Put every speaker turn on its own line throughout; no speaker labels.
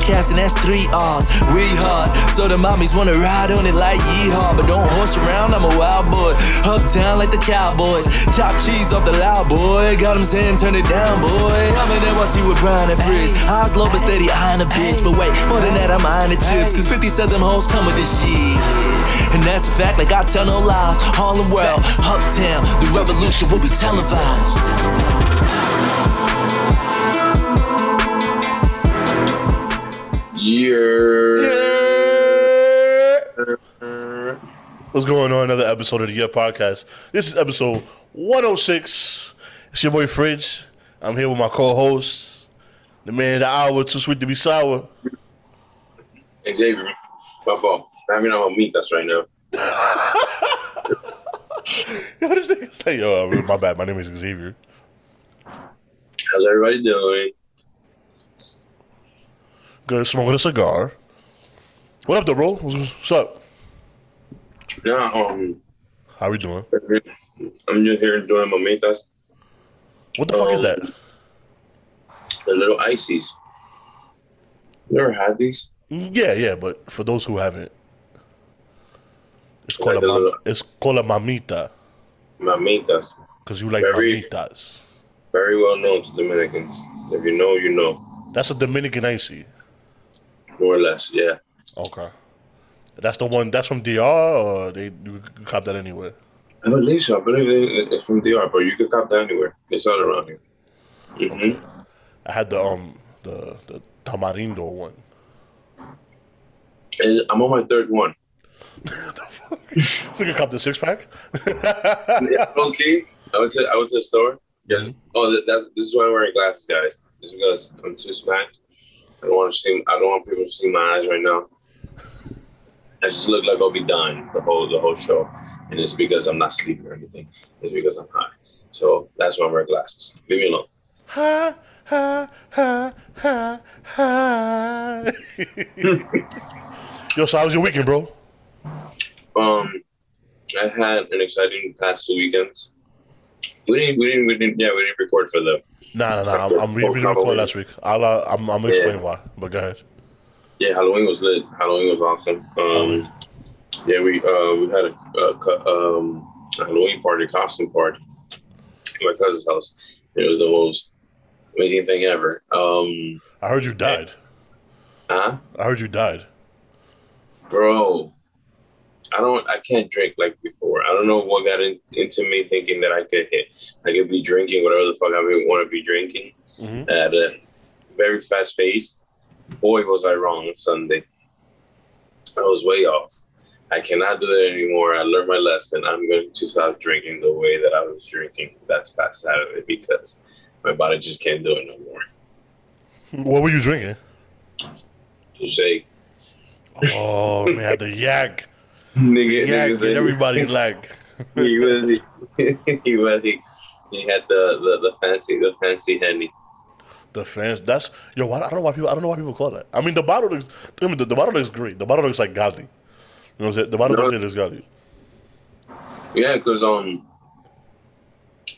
podcast, and that's three R's. We hard, so the mommies wanna ride on it like yeehaw. But don't horse around, I'm a wild boy. Uptown like the Cowboys. Chop cheese off the loud boy. Got him saying, turn it down, boy. I'm in NYC with Brian and Frizz. Eyes low, but steady eyeing a bitch. But wait, more than that, I'm eyeing the chips. Cause 50 said them hoes come with this shit. And that's a fact, like I tell no lies. Harlem World, Uptown, the revolution will be televised.
Yeah.
What's going on? Another episode of the Yerrr Podcast. This is episode 106. It's your boy Fridge. I'm here with my co-host, the man of the hour, too sweet to be sour.
Xavier, my fault. I mean, I'm gonna meet us right now.
Yo, this nigga say, yo, my bad. My name is Xavier.
How's everybody doing?
Good, smoking a cigar. What up, though, bro? What's, what's up?
Yeah, um,
How we doing?
I'm just here enjoying my.
What the fuck is that?
The little ices. You ever had these?
Yeah, yeah, but for those who haven't, it's called
Like
a mam- it's called a mamita
Mamitas.
because you like
Very-
mamitas.
Very well known to Dominicans. If you know, you know.
That's a Dominican icy.
More or less, yeah.
Okay. That's the one. That's from DR, or they you can cop that anywhere.
I believe so. I believe it's from DR, but you can cop that anywhere. It's all around here. Mm-hmm.
I had the um the the tamarindo one.
And I'm on my third one.
This nigga cop the six pack.
yeah, okay. I went to I went to the store. Yes. Oh, that's this is why I'm wearing glasses, guys. Just because I'm too smacked. I don't want to see. I don't want people to see my eyes right now. I just look like I'll be dying the whole the whole show, and it's because I'm not sleeping or anything. It's because I'm high. So that's why I'm wearing glasses. Leave me alone.
Ha ha ha ha ha. Yo, so how was your weekend, bro?
Um, I had an exciting past two weekends. We didn't. We didn't. We didn't. Yeah, we didn't record for the
Nah, nah, nah. I'm, I'm we didn't record last week. I'll uh, I'm I'm explain
Yeah.
why. But go ahead.
Yeah, Halloween was lit. Halloween was awesome. Um, yeah, we uh, we had a, a um, Halloween party, costume party, at my cousin's house. It was the most amazing thing ever. Um,
I heard you died.
huh,
I heard you died.
bro? I don't. I can't drink like before. I don't know what got in, into me thinking that I could hit. I could be drinking whatever the fuck I want to be drinking
Mhm.
at a very fast pace. Boy, was I wrong Sunday. I was way off. I cannot do that anymore. I learned my lesson. I'm going to stop drinking the way that I was drinking. That's past out of it because my body just can't do it no more.
What were you drinking?
To say,
Oh man, the yak,
nigga,
yak,
nigga said-
everybody like.
he was he, he was he, he had the, the the fancy the fancy henny.
The fans. That's yo. Why, I don't know why people. I don't know why people call that. I mean, the bottle looks. I mean, the, the bottle looks great. The bottle looks like godly. You know what I'm saying? The bottle
No.
looks looks godly.
Yeah, because um,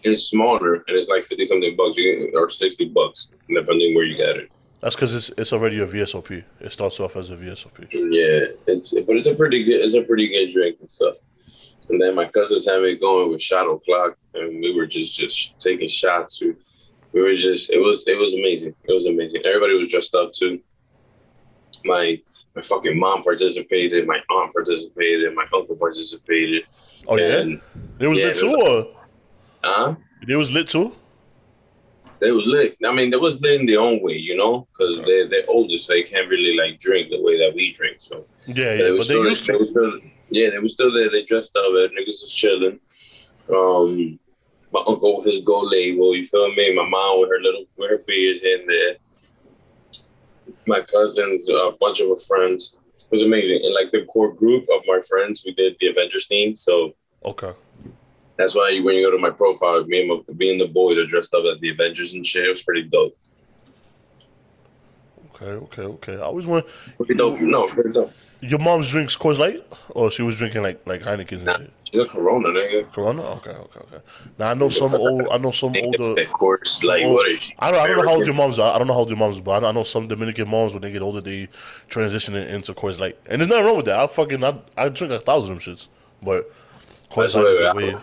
it's smaller and it's like fifty something bucks you can, or sixty bucks depending where you get it.
That's because it's it's already a VSOP. It starts off as a VSOP.
Yeah, it's but it's a pretty good it's a pretty good drink and stuff. And then my cousins had me going with shot o'clock, and we were just just taking shots. We, we were just it was it was amazing. It was amazing. Everybody was dressed up too. My my fucking mom participated. My aunt participated. My uncle participated.
Oh yeah,
And,
it was
yeah,
lit
it
too.
huh?
it was lit too.
They was lit. I mean, they was lit in their own way, you know, because they they're older, so they can't really like drink the way that we drink. So
Yeah,
they
yeah,
was
but they
still,
used
they
to.
was still, yeah, they was still there. They dressed up. uh, Niggas was chilling. Um, my uncle with his gold label, you feel me? My mom with her little with her beers in there. My cousins, a bunch of her friends. It was amazing. And like the core group of my friends, we did the Avengers theme. So
Okay.
That's why when you go to my profile, me and my, me and the boys are dressed up as the Avengers and shit. It was pretty dope.
Okay. Okay, okay. I always want
Pretty dope. No, pretty dope.
your mom's drinks Coors Light, or she was drinking like like Heineken and
Nah,
shit.
she's a Corona, nigga.
Corona. Okay, okay, okay. Now I know some old. I know some older.
Course, like
old-
what is she?
I don't. I don't know how old your moms are. I don't know how old your moms, but I know, I know some Dominican moms when they get older, they transition it into Coors Light, and there's nothing wrong with that. I fucking I, I drink a thousand of them shits, but Coors Light is the wave.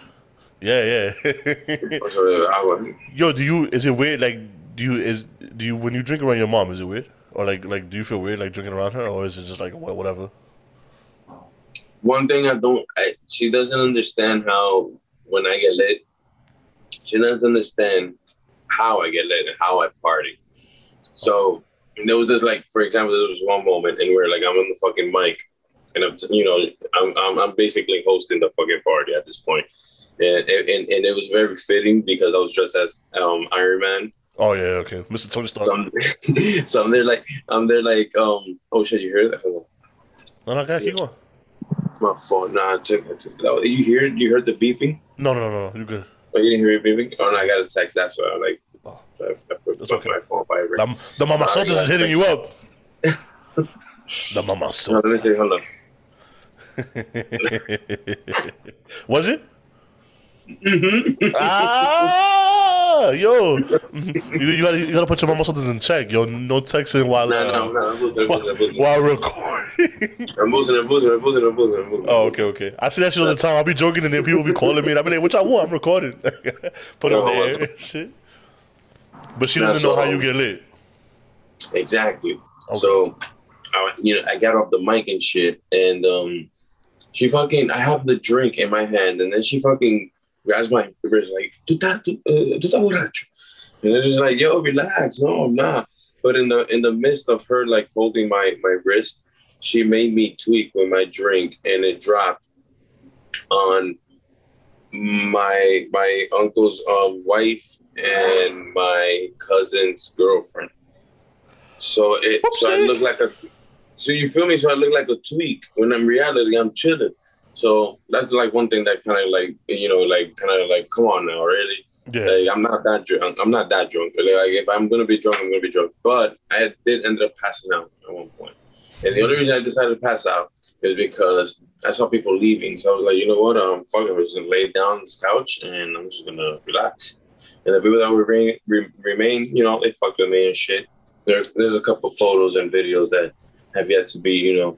Yeah, yeah.
That's what I want.
Yo, do you? Is it weird? Like, do you is do you when you drink around your mom? Is it weird? Or like like do you feel weird like drinking around her, or is it just like whatever?
One thing I don't, I, she doesn't understand how when I get lit, she doesn't understand how I get lit and how I party. So there was this like, for example, there was one moment and where like I'm on the fucking mic, and I'm t- you know I'm, I'm I'm basically hosting the fucking party at this point, and and, and it was very fitting because I was dressed as um Iron Man.
Oh yeah, okay, Mr. Tony Stark.
So I'm, so I'm there like I'm there like um oh shit you hear that? Hold
No, no, okay, keep going.
My phone. Nah, I took, I took it. You hear you heard the beeping?
No, no, no, no, you good.
Oh, you didn't hear it beeping? Oh no, I got a text. That's why I'm like,
Oh.
so I, I put
That's okay.
my phone vibrate.
The, the mama
Nah,
is hitting you up. the mama
No, let me see. Hold on.
Was it? ah, yo, you, you gotta you gotta put your sodas in check, yo. No texting while
No, no, no. I'm. I'm
while.
I'm
while recording.
I'm boozing. I'm boozing. I'm boozing. I'm boozing. I'm boozing.
oh, okay, okay. I see that shit all the time. I'll be joking and then people be calling me and I be like, "Which I want? I'm recording." put it on the air shit. But she doesn't know
so-
how you get lit.
Exactly.
Okay.
So, I, you know, I got off the mic and shit, and um, she fucking, I have the drink in my hand, and then she fucking grabs my wrist like, "Tu ta, tu, uh, tu ta borracho," and it's just like, "Yo, relax, no, I'm not." But in the in the midst of her like holding my my wrist, she made me tweak with my drink, and it dropped on my my uncle's um, wife and my cousin's girlfriend. So it so I look like a so you feel me? So I look like a tweak when in reality I'm chilling. So that's like one thing that kind of like you know like kind of like come on now really?
Yeah.
like I'm not that drunk I'm not that drunk. Like if I'm gonna be drunk I'm gonna be drunk. But I did end up passing out at one point. and the only reason I decided to pass out is because I saw people leaving. So I was like you know what? Um fuck it, I'm just gonna lay down on this couch and I'm just gonna relax. And the people that were remain, re- remain you know they fucked with me and shit. There's there's a couple photos and videos that have yet to be you know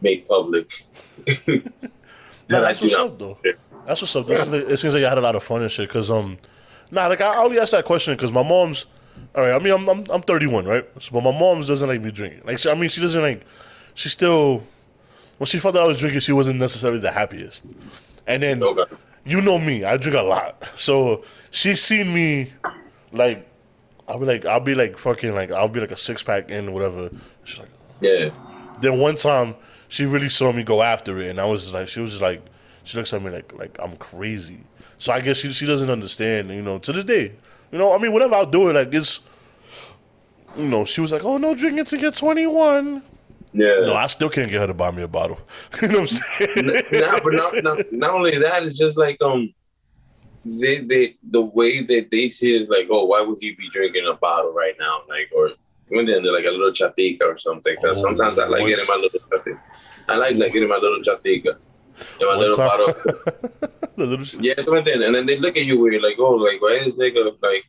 made public
Yeah, that's what's up though. That's what's up. This it seems like you had a lot of fun and shit. Cause um, nah, like I only asked that question because my mom's. All right, I mean I'm I'm, I'm 31, right? So, but my mom's doesn't like me drinking. Like she, I mean, she doesn't like. She still. When she found out I was drinking, she wasn't necessarily the happiest. And then
Okay.
you know me, I drink a lot. So she's seen me, like, I'll be like, I'll be like fucking like, I'll be like a six pack in or whatever. She's like,
yeah
then one time she really saw me go after it, and I was just like, she was just like, she looks at me like like I'm crazy. So I guess she she doesn't understand, you know, to this day. You know, I mean, whatever I'll do it, like it's, you know, she was like, oh no, drinking to get 21.
yeah
No, I still can't get her to buy me a bottle. you know what I'm saying?
no, but not, not not only that, it's just like um, they they the way that they see it is like, oh, why would he be drinking a bottle right now? Like, or when they're like a little chatica or something.
Oh,
sometimes I like
what?
getting my little chatica. I like like getting my little chatica. And my little bottle.
the little.
Yeah, come then. And then they look at you weird, like, oh, like, why is this nigga like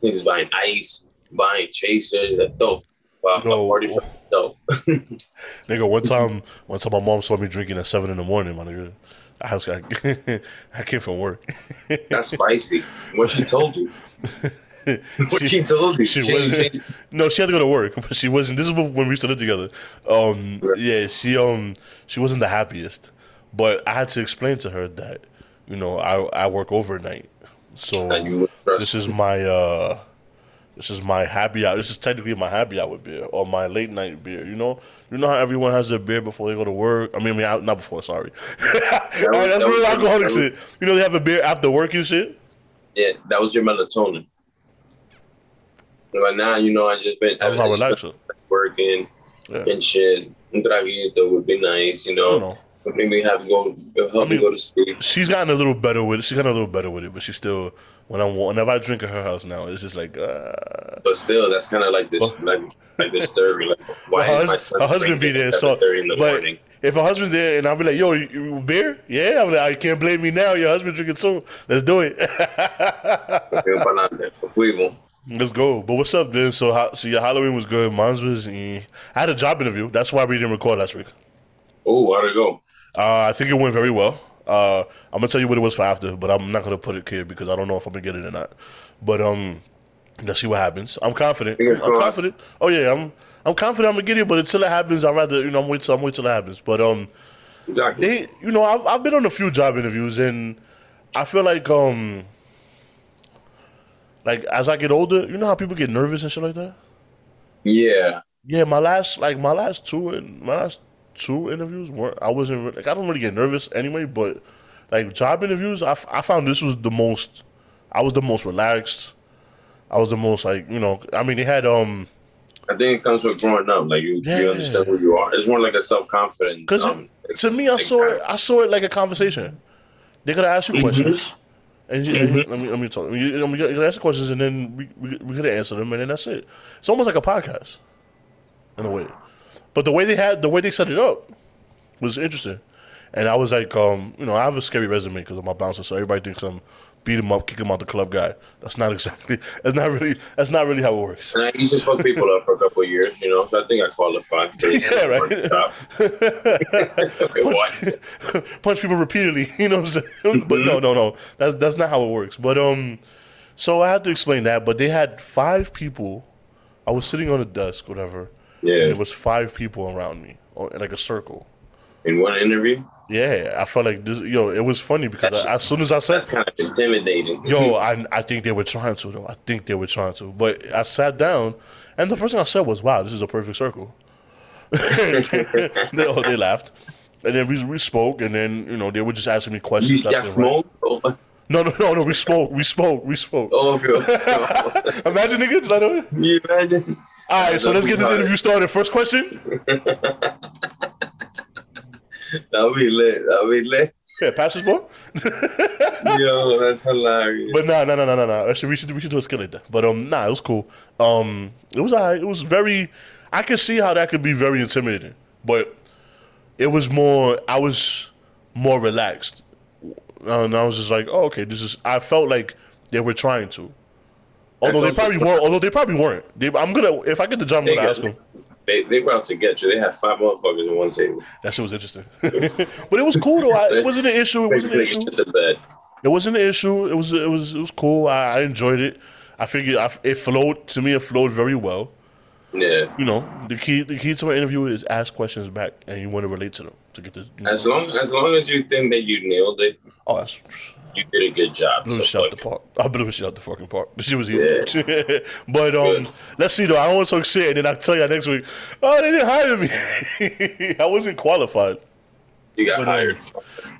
this nigga's buying ice, buying chasers, that dope. Well,
No.
Party for dope.
Nigga, one time, one time my mom saw me drinking at seven in the morning, my nigga. I was like, I came from work.
That's spicy. What she told you. What she, told you.
She wasn't. No, she had to go to work, but she wasn't. This is when we used to live together. Um,
Right.
yeah, she um, she wasn't the happiest, but I had to explain to her that, you know, I I work overnight, so
And you would trust-
this is my uh, this is my happy hour. This is technically my happy hour beer or my late night beer. You know, you know how everyone has their beer before they go to work. I mean, I mean not before. Sorry, that's
that
real
was-
alcoholic shit. You know, they have a beer after work and shit.
Yeah, that was your melatonin. But now, you know, I just been
That was my
I just
relaxer.
been working
Yeah.
and shit. Un traguito would be nice, you know.
don't know.
Something we have to go help
I mean-
me go to sleep.
She's gotten a little better with it. She's gotten a little better with it, but she's still when I'm whenever I drink at her house now, it's just like uh,
But still, that's kind of like this, like, like disturbing. Like, why
her, hus- her husband be there. So,
in the
but
morning?
if her husband's there and I'll be like, "Yo, you, you beer? Yeah." I'm like, "I can't blame me now. Your husband drinking soon. Let's do it.
Pero para adelante, fuimos.
Let's go." But what's up, then? So, how, so your Halloween was good. Mine was. Eh. I had a job interview. That's why we didn't record last week.
Oh, how'd it go?
Uh, I think it went very well. Uh, I'm gonna tell you what it was for after, but I'm not gonna put it here because I don't know if I'm gonna get it or not. But um, let's see what happens. I'm confident. I'm confident. Oh yeah, I'm. I'm confident I'm gonna get it, but until it happens, I'd rather you know I'm wait till I'm wait till it happens. But um,
Exactly.
they you know I've I've been on a few job interviews and I feel like um, like as I get older, you know how people get nervous and shit like that.
Yeah.
Yeah, my last like my last two and my last two interviews weren't. I wasn't like I don't really get nervous anyway, but like job interviews, I, f- I found this was the most. I was the most relaxed. I was the most like you know. I mean, they had um
I think it comes with growing up. Like you,
Yeah.
you understand who you are. It's more like a self confidence.
because
Um,
to me, I saw it. I saw it like a conversation. They gotta ask you questions. And you, and let me let me talk. You, you gotta ask the questions, and then we we, we gotta answer them, and then that's it. It's almost like a podcast, in a way. But the way they had the way they set it up was interesting, and I was like, um, you know, I have a scary resume because I'm a bouncer, so everybody thinks I'm beat him up, kick him out the club guy. That's not exactly. That's not really. That's not really how it works.
and I used to fuck people up for a couple of years, you know. So I think I qualify. For this
Yeah, right.
what?
punch people repeatedly. You know what I'm saying? but no, no, no. That's that's not how it works. But um, so I have to explain that. But they had five people. I was sitting on a desk, whatever. And
Yeah.
there was five people around me, like a circle.
In one interview,
Yeah, I felt like this. Yo, it was funny because I, as soon as I said,
that's kind of intimidating.
"Yo," I I think they were trying to. Though I think they were trying to. But I sat down, and the first thing I said was, "Wow, this is a perfect circle." they, oh, they laughed, and then we we spoke, and then you know they were just asking me
you
questions.
got
left right. No, no, no, no. We spoke. We spoke. We spoke.
oh, okay.
Imagine nigga. Like,
you imagine?
All right, so let's get this interview started. First question.
That'll be lit. That'll be lit.
Yeah, pass this ball.
Yo, that's hilarious.
But nah, nah, nah, nah, nah, nah. Actually, we should we should do a skill like that. But um, nah, it was cool. Um, it was alright. It was very. I could see how that could be very intimidating, but it was more. I was more relaxed, and I was just like, oh, okay, this is. I felt like they were trying to. Although they probably weren't. Although they probably weren't. They, I'm gonna. If I get the job, I'm gonna ask them.
They, they were out to get you. They had five motherfuckers in one table.
That shit was interesting. but it was cool though. I, it wasn't an issue. It wasn't an issue.
the bed.
It wasn't an issue. It was it was it was cool. I, I enjoyed it. I figured I, it flowed to me. It flowed very well.
Yeah.
You know, the key the key to an interview is ask questions back, and you want to relate to them to get the. You know,
As long as long as you think that you nailed it,
oh, that's
you did a good job.
blew
So
shit out the park. I blew shit out the fucking park. She was easy. but um,
Good.
let's see though. I don't want to talk shit, and then I'll tell you next week. Oh, they didn't hire me. I wasn't qualified.
you got
But, um,
hired.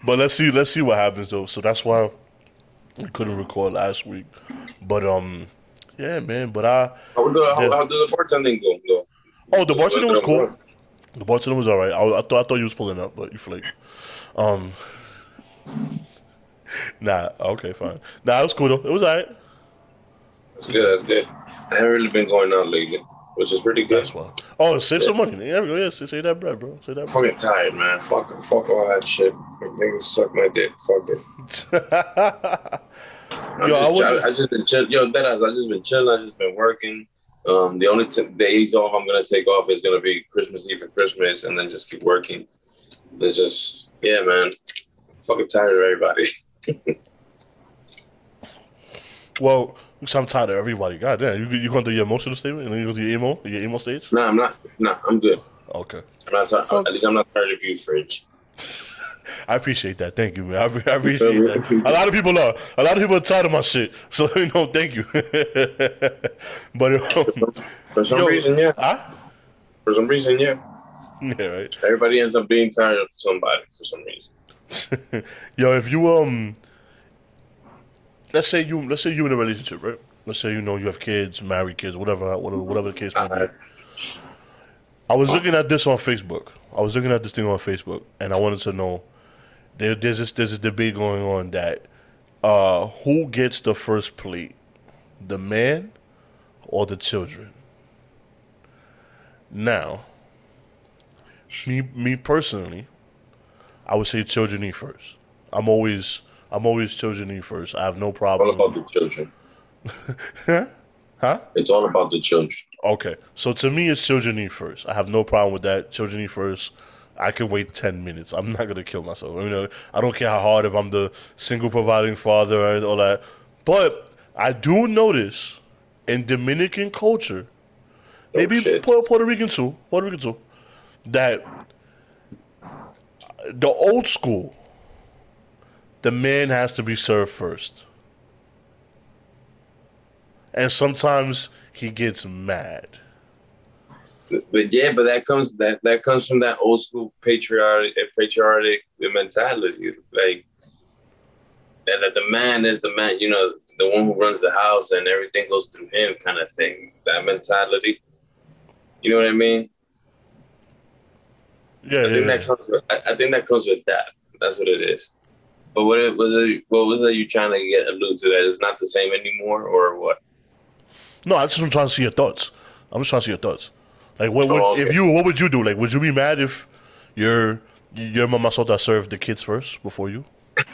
But let's see, let's see what happens though. So that's why we couldn't record last week. But um, yeah, man. But I
How, the, how,
Yeah.
how did the bartending go? go?
oh, the bartender was cool. The bartender was all right. I, I thought I thought you was pulling up, but you flaked. Um, nah. Okay, fine. Nah, it was cool though. It was all right.
That's good. That's good. I haven't really been going out lately, which is pretty good.
That's why. Oh, save some money. We go. Yeah, say that bread, bro. Say that.
I'm fucking tired, man. Fuck, fuck all that shit. Niggas suck my dick. Fuck it.
bread.
I'm
Yo, I
just,
wouldn't-
I, I just been chill. Yo, that I just been chilling. I just been working. Um, the only t- days off I'm gonna take off is gonna be Christmas Eve and Christmas, and then just keep working. It's just, yeah, man. fucking tired of everybody.
well, I'm tired of everybody. God damn, you you gonna do your emotional statement and then you go to your emo, your emo stage?
nah, I'm not. Nah, I'm good.
Okay.
I'm not tired. At least I'm not tired of you, Fridge.
I appreciate that. Thank you, man. I, I appreciate that. A lot of people are. A lot of people are tired of my shit. So you know, thank you. but um,
For some
Yo.
reason, yeah.
huh?
For some reason, yeah.
Yeah, right.
Everybody ends up being tired of somebody for some reason.
Yo, if you um, let's say you let's say you in a relationship, right? Let's say you know you have kids, married kids, whatever, whatever, whatever the case may be. I was looking at this on Facebook. I was looking at this thing on Facebook, and I wanted to know. There, there's this there's this debate going on that uh, who gets the first plate, the man or the children. Now, me me personally, I would say children eat first. I'm always I'm always children eat first. I have no
All
problem.
about the children.
Huh?
It's all about the children.
Okay, so to me, it's children eat first. I have no problem with that. Children eat first. I can wait ten minutes. I'm not gonna kill myself. You know, I don't care how hard if I'm the single providing father and all that. But I do notice in Dominican culture, maybe Puerto Rican too, Puerto Rican too, that the old school, the man has to be served first. And sometimes he gets mad.
But yeah, but that comes that that comes from that old school patriotic eh, patriotic mentality, like that, that the man is the man, you know, the one who runs the house and everything goes through him, kind of thing. That mentality, you know what I mean?
Yeah,
I
yeah,
think
yeah.
that comes. With, I, think that comes with that. That's what it is. But what it, was it? What was it you trying to get allude to? That it's not the same anymore, or what?
No, I'm just am trying to see your thoughts. I'm just trying to see your thoughts. Like, what would
Oh, okay.
if you? What would you do? Like, would you be mad if your your mama sota served the kids first before you?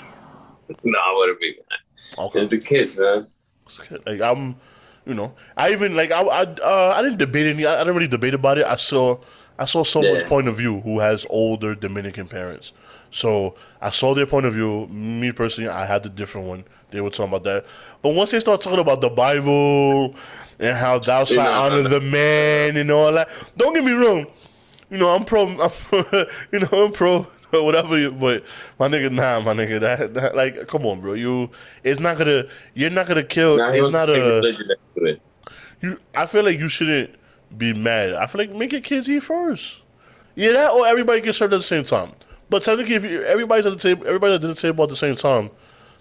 No, I wouldn't be. mad.
Okay.
It's the kids, man.
Like I'm, you know, I even like I I uh, I didn't debate any. I, I didn't really debate about it. I saw I saw someone's
Yeah.
point of view who has older Dominican parents. So I saw their point of view. Me personally, I had the different one. They were talking about that. But once they start talking about the Bible and how thou shalt honor the man and all that, don't get me wrong. You know, I'm pro. I'm pro you know, I'm pro. Whatever, you, but my nigga, nah, my nigga, that, that, like, come on, bro. You, it's not gonna, you're not gonna kill.
He
it's not a.
religion into it.
You, I feel like you shouldn't be mad. I feel like make your kids eat first. Yeah, that or everybody gets served at the same time. But technically, if you, everybody's at the table, everybody's at the table at the same time,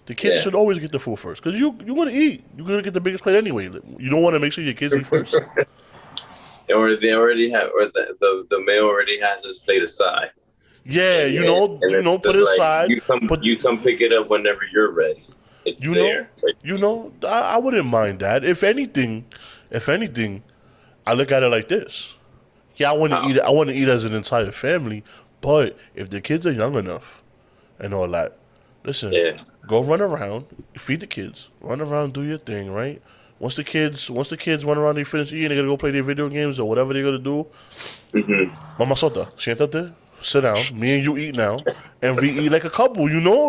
the kids
Yeah.
should always get the food first because you you want to eat. You're gonna get the biggest plate anyway. You don't want to make sure your kids eat first.
or they already have, or the, the the male already has his plate aside.
Yeah, you know,
and
you know, put it
like,
aside.
You come,
But
you come pick it up whenever you're ready. It's
you
there.
know, you know, I, I wouldn't mind that. If anything, if anything, I look at it like this. Yeah, I want to eat. I want to eat as an entire family. But if the kids are young enough and all that, listen,
Yeah.
go run around, feed the kids, run around, do your thing, right? Once the kids, once the kids run around, they finish eating, they gotta go play their video games or whatever they're gonna do.
hmm
Mama Sota, siéntate, sit down. Me and you eat now, and we eat like a couple. You know,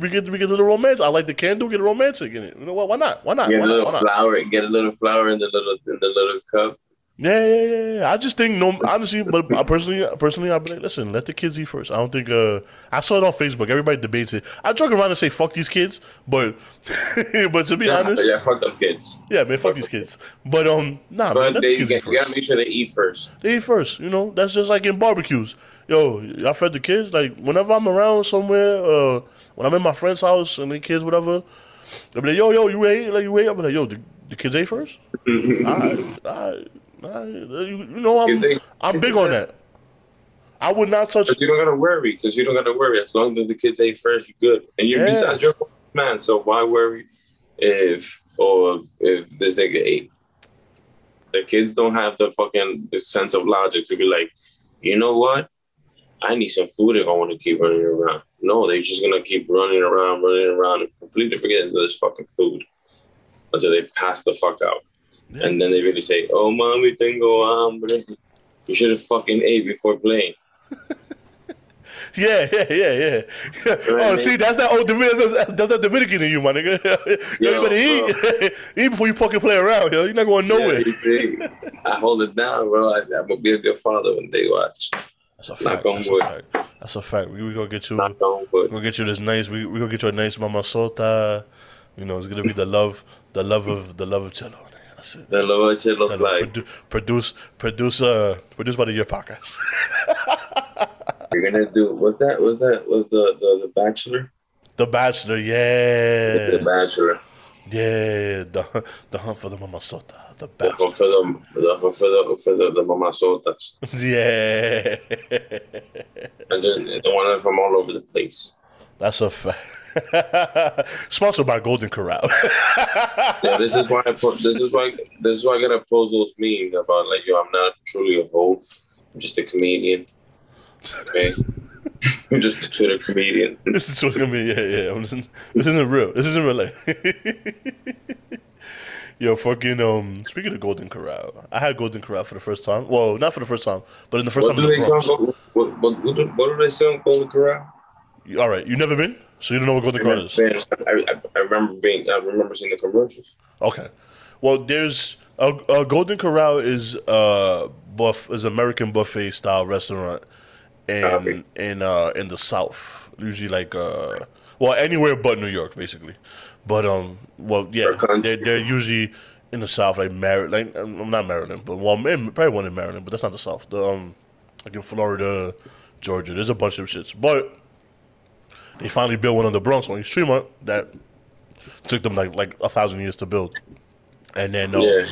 we get we get a little romance. I like the candle, get romantic in it. You know what? Why not? Why not?
Get
Why
a little
not?
flour. Get a little flour in the little in the little cup.
Yeah, yeah, yeah, yeah. I just think no. Honestly, but I personally, personally, I be like, listen, let the kids eat first. I don't think. uh I saw it on Facebook. Everybody debates it. I joke around and say fuck these kids, but but to be
Yeah,
honest,
yeah, fuck them kids.
yeah, man, fuck these kids. But um, nah, man, let
they,
the kids
get,
eat
you gotta make sure they eat first.
They eat first. You know, that's just like in barbecues. Yo, I fed the kids. Like whenever I'm around somewhere, uh, when I'm in my friend's house and the kids, whatever, I'll be like, yo, yo, you ate? Like you ate? I'm like, yo, the, the kids ate first. Alright, alright, alright. You, you know, I'm
think-
I'm big on
that-.
I would not touch.
You don't gotta worry because you don't gotta worry. As long as the kids ate fresh, you're good. And you
Yeah.
besides you're a man, so why worry if or if this nigga ate? The kids don't have the fucking sense of logic to be like, you know what? I need some food if I want to keep running around. No, they're just gonna keep running around, running around, and completely forgetting this fucking food until they pass the fuck out.
Yeah.
And then they really say, "Oh, mommy, tengo hambre." You should have fucking ate before playing.
Yeah, yeah, yeah, yeah. oh,
Right.
see, that's that old Dominican. That's, that's that Dominican in you, my nigga. you
Yo,
better eat, eat before you fucking play around, yo. You're not going nowhere.
Yeah, see, I hold it down, bro. I, I'm gonna be a good father when they watch.
That's a
Knock
fact.
on
That's a
wood.
fact. That's a fact. We we gonna get you.
Knock on wood.
We're gonna get you this nice. We we gonna get you a nice mama sota. You know, it's gonna be the love, the love of the love of cello.
The Lord shit looks like
produ- produce, produce, uh, produced by the Yerrr podcast.
you're gonna do. What's that? What's that? Was the, the the Bachelor?
the Bachelor, yeah.
The Bachelor.
Yeah, the the hunt for the mamasota, the
The hunt for the the hunt for the for the, the mamasotas.
Yeah,
And then the one from all over the place.
that's a fact. Sponsored by Golden Corral.
Yeah, this is why I put this is why this is why I gotta post those memes about like yo, I'm not truly a hoe. I'm just a comedian. Okay. I'm just a Twitter comedian.
this is what's gonna. Yeah, yeah. I'm just- this isn't real. This isn't real life. Yo, fucking. Um, speaking of Golden Corral, I had Golden Corral for the first time. Well, not for the first time, but in the first
What
time
do they
the
sell?
Bronx.
What, what, what, do, what do they sell Golden Corral?
All right, you never been, so you don't know what Golden Corral is.
I, I, remember being I remember seeing the commercials.
Okay. Well, there's a, a Golden Corral is uh buff is American buffet style restaurant and
Copy.
in uh in the South. Usually like uh well anywhere but New York basically. But um well yeah they're they're usually in the South like Maryland like um, not Maryland but well probably one in Maryland but that's not the South. The um like in Florida, Georgia. There's a bunch of shits. But they finally built one in the Bronx on East Tremont that took them like like a thousand years to build. And then um,
Yeah.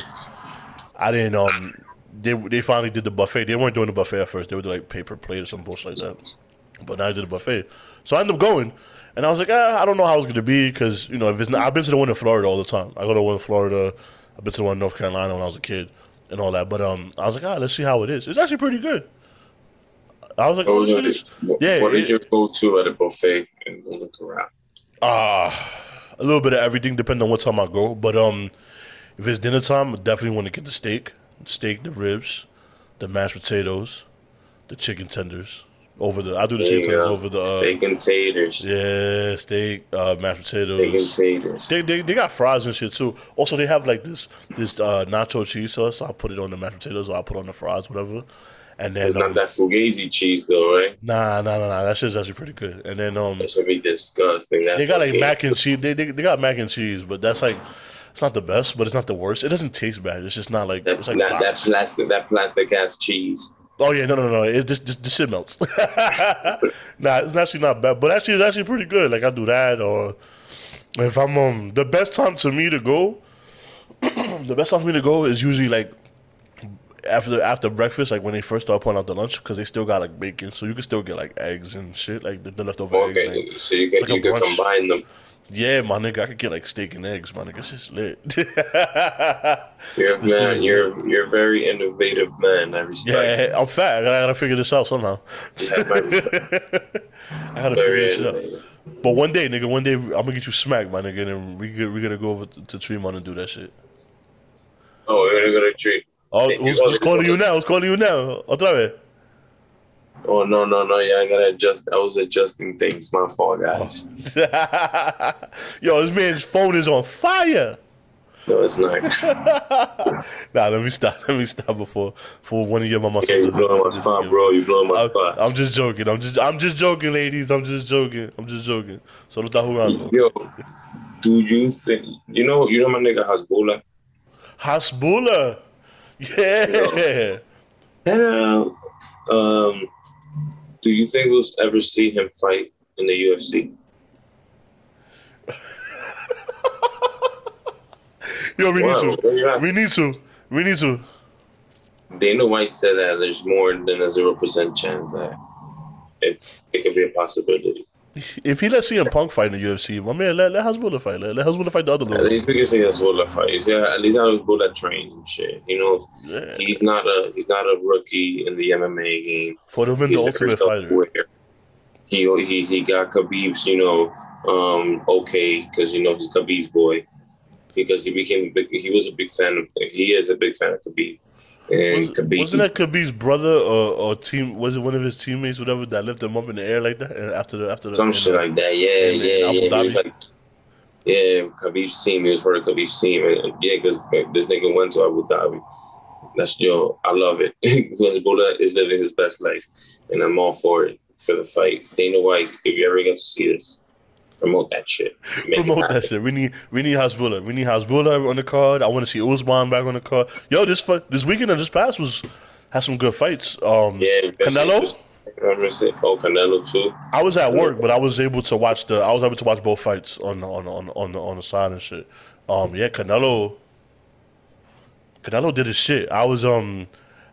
I didn't um they they finally did the buffet. They weren't doing the buffet at first. They were doing like paper plate or some bullshit like that. But now they did the buffet. So I ended up going, and I was like, ah, I don't know how it's gonna be because you know if it's not, I've been to the one in Florida all the time. I go to one in Florida. I've been to the one in North Carolina when I was a kid and all that. But um, I was like, ah, let's see how it is. It's actually pretty good. I was like,
What
oh, shit,
what,
yeah,
what is your go-to at a buffet in Golden Corral?
Ah, a little bit of everything, depending on what time I go. But um, if it's dinner time, I definitely want to get the steak, steak, the ribs, the mashed potatoes, the chicken tenders. Over the, I do the chicken tenders over the, uh,
steak and taters.
yeah, steak, uh, mashed potatoes.
Steak and taters.
They, they, they got fries and shit too. Also, they have like this this uh, nacho cheese sauce. So I put it on the mashed potatoes, or I put on the fries, whatever. And then
It's not
um,
that fugazi cheese though, right?
nah, nah, nah, nah. That shit's actually pretty good. And then um,
That should be disgusting. That
They got like mac and cheese. They, they they got mac and cheese, but that's like it's not the best, but it's not the worst. It doesn't taste bad. It's just not like
That,
it's like
that, that plastic, that plastic ass cheese.
Oh yeah, no no no. It just just the shit melts. nah, it's actually not bad, but actually it's actually pretty good. Like I do that, or if I'm um the best time to me to go. the best time for me to go is usually like after after breakfast, like when they first start putting out the lunch, because they still got like bacon, so you can still get like eggs and shit, like the, the leftover eggs.
Okay, so you can
like
you can
brunch.
combine them.
Yeah, my nigga, I could get like steak and eggs, my nigga. It's just lit. This
man, you're you're a very innovative man. I respect.
yeah, I'm fat. I gotta, I gotta figure this out somehow.
Yeah.
I gotta figure
Very
this shit out. But one day, nigga, one day I'm gonna get you smacked, my nigga, and we we gotta go over to, Tremont and do that shit.
Oh, we're gonna go to treat.
Oh, who's, who's calling you now? Who's calling you now? Otra vez.
Oh no no no! Yeah, I gotta adjust. I was adjusting things. My fault, guys.
Yo, this man's phone is on fire.
No, it's not.
Nah, let me stop. Let me stop before for one of your mama.
Yeah, you blowing my spot, bro. You blowing my
I'm,
spot.
I'm just joking. I'm just I'm just joking, ladies. I'm just joking. I'm just joking. Solo está jugando.
Yo, do you think you know you know my nigga Hasbullah?
Hasbullah. Yeah.
Hello. Um, do you think we'll ever see him fight in the UFC?
Yo, we
Wow,
need to. We need to. We need to.
Dana White said that there's more than a zero percent chance that it, it could be a possibility.
If he let CM Punk fight in the UFC, my man, let, let Hasbullah fight. Let, let Hasbullah fight the other little.
least we can say that's what the fight. Yeah, at least how Hasbullah trains and shit. You know,
Yeah.
he's not a he's not a rookie in the MMA game.
Put him in the
He's
ultimate fighter.
self-aware. He he he got Khabib's, you know, um, okay, because you know he's Khabib's boy, because he became big, he was a big fan of he is a big fan of Khabib, and
Was,
Khabib.
wasn't that Khabib's brother or, or team? Was it one of his teammates, whatever, that lifted him up in the air like that? And after the after the
some shit
the-
like that. Yeah,
in-
yeah, yeah. He was
Dhabi?
like, yeah, Khabib's team. He was part of Khabib's team. And, yeah, because this nigga went to Abu Dhabi. That's yo, I love it. Because Buddha is living his best life, and I'm all for it for the fight. Dana White, if you ever get to see this, promote that shit.
Promote that shit. We need we need Hasbullah. We need Hasbullah on the card. I want to see Usman back on the card. Yo, this fu- this weekend and this past was had some good fights. Um,
Yeah,
Canelo?
just- I'm gonna say, oh, Canelo too.
I was at work, but I was able to watch the. I was able to watch both fights on on on on the, on the side and shit. Um, yeah, Canelo. Canelo did his shit. I was um,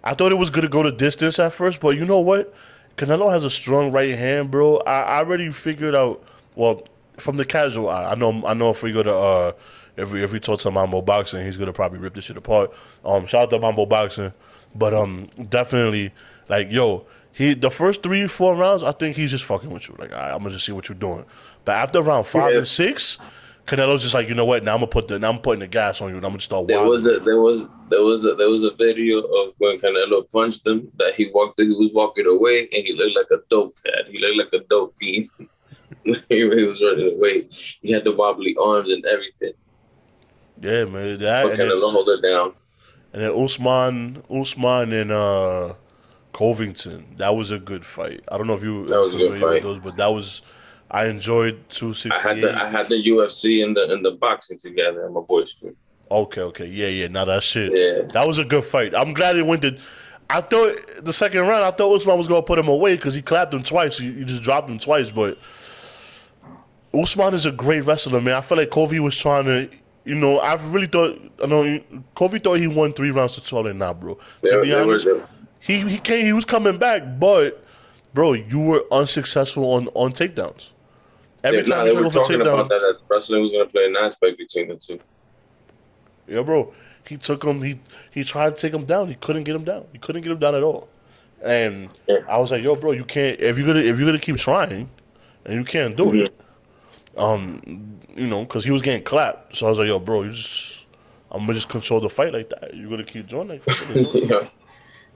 I thought it was gonna go to distance at first, but you know what? Canelo has a strong right hand, bro. I, I already figured out. Well, from the casual eye, I know. I know if we go to uh, if we if we talk to Mambo Boxing, he's gonna probably rip this shit apart. Um, shout out to Mambo Boxing, but um, definitely like yo, he the first three four rounds, I think he's just fucking with you. Like, I'm gonna just see what you're doing. But after round five
Yeah.
and six, Canelo's just like, you know what? Now I'm gonna put the now I'm putting the gas on you, and I'm gonna start
There was a there was there was a, there was a video of when Canelo punched him that he walked he was walking away and he looked like a dope head. He looked like a dope fiend. he was running away. He had the wobbly arms and everything.
Yeah, man. That and then,
hold it down.
and then Usman, Usman and uh, Covington. That was a good fight. I don't know if you
That was a good fight.
those, but that was I enjoyed two sixty
I had the I had the UFC and the and the boxing together in my boys' school.
Okay, okay, yeah, yeah. Now that shit.
Yeah.
That was a good fight. I'm glad it went to. I thought the second round, I thought Usman was gonna put him away because he clapped him twice. He, he just dropped him twice, but Usman is a great wrestler, man. I feel like Colby was trying to, you know, I really thought, I know, Colby thought he won three rounds to twelve, and nah, bro. To
There-
be honest, he he came, he was coming back, but bro, you were unsuccessful on on takedowns. Every
Yeah, nah,
time
they
you
were talking
takedown,
about that, that wrestling was going to play an aspect between the two.
Yeah, bro. He took him. He he tried to take him down. He couldn't get him down. He couldn't get him down at all. And
Yeah.
I was like, yo, bro, you can't. If you're gonna if you're gonna keep trying, and you can't do it, mm-hmm. Um, you know, because he was getting clapped. So I was like, yo, bro, you just. I'm gonna just control the fight like that. You're gonna keep doing like
yo,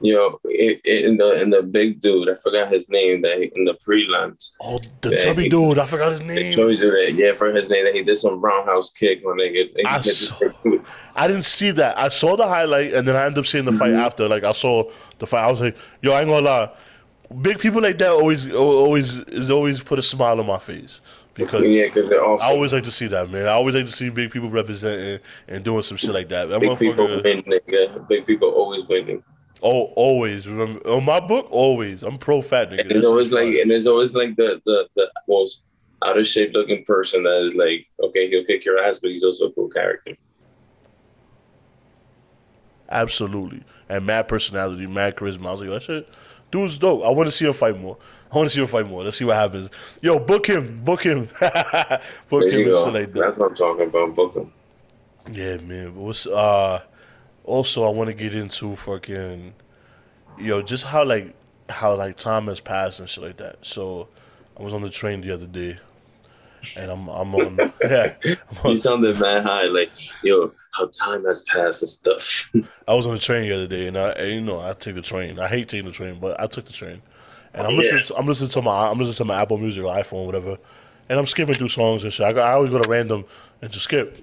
yo, i- i- in the in the big dude, I forgot his name. That he- in the prelims,
Oh, the chubby
he-
dude. I forgot his name.
you that. Yeah, for his name, that he did some roundhouse kick when they get.
I saw- I didn't see that. I saw the highlight, and then I ended up seeing the fight
Mm-hmm.
after. Like I saw the fight. I was like, yo, I ain't gonna lie. Big people like that always always is always put a smile on my face because
Yeah, because they're awesome.
I always like to see that, man. I always like to see big people representing and doing some shit like that. That
Big people win, nigga. Big people always winning.
oh, always remember on my book, always. I'm pro fat nigga.
And it's always like, and there's always like the the the most out of shape looking person that is like, okay, he'll kick your ass, but he's also a cool character.
absolutely, and mad personality, mad charisma. I was like, that shit, dude's dope. I want to see him fight more. I want to see him fight more. Let's see what happens. Yo, book him, book him, book
There
him like that.
That's what I'm talking about. Book him.
Yeah, man. But what's uh also I want to get into fucking yo, just how like how like time has passed and shit like that. So I was on the train the other day and I'm I'm on yeah. I'm
You
on,
sounded mad high, like, yo, how time has passed and stuff.
I was on the train the other day and I and, you know, I take the train. I hate taking the train, but I took the train. And oh, I'm
Yeah.
listening to, I'm listening to my I'm listening to my Apple Music or iPhone whatever. And I'm skipping through songs and shit. I, go, I always go to random and just skip.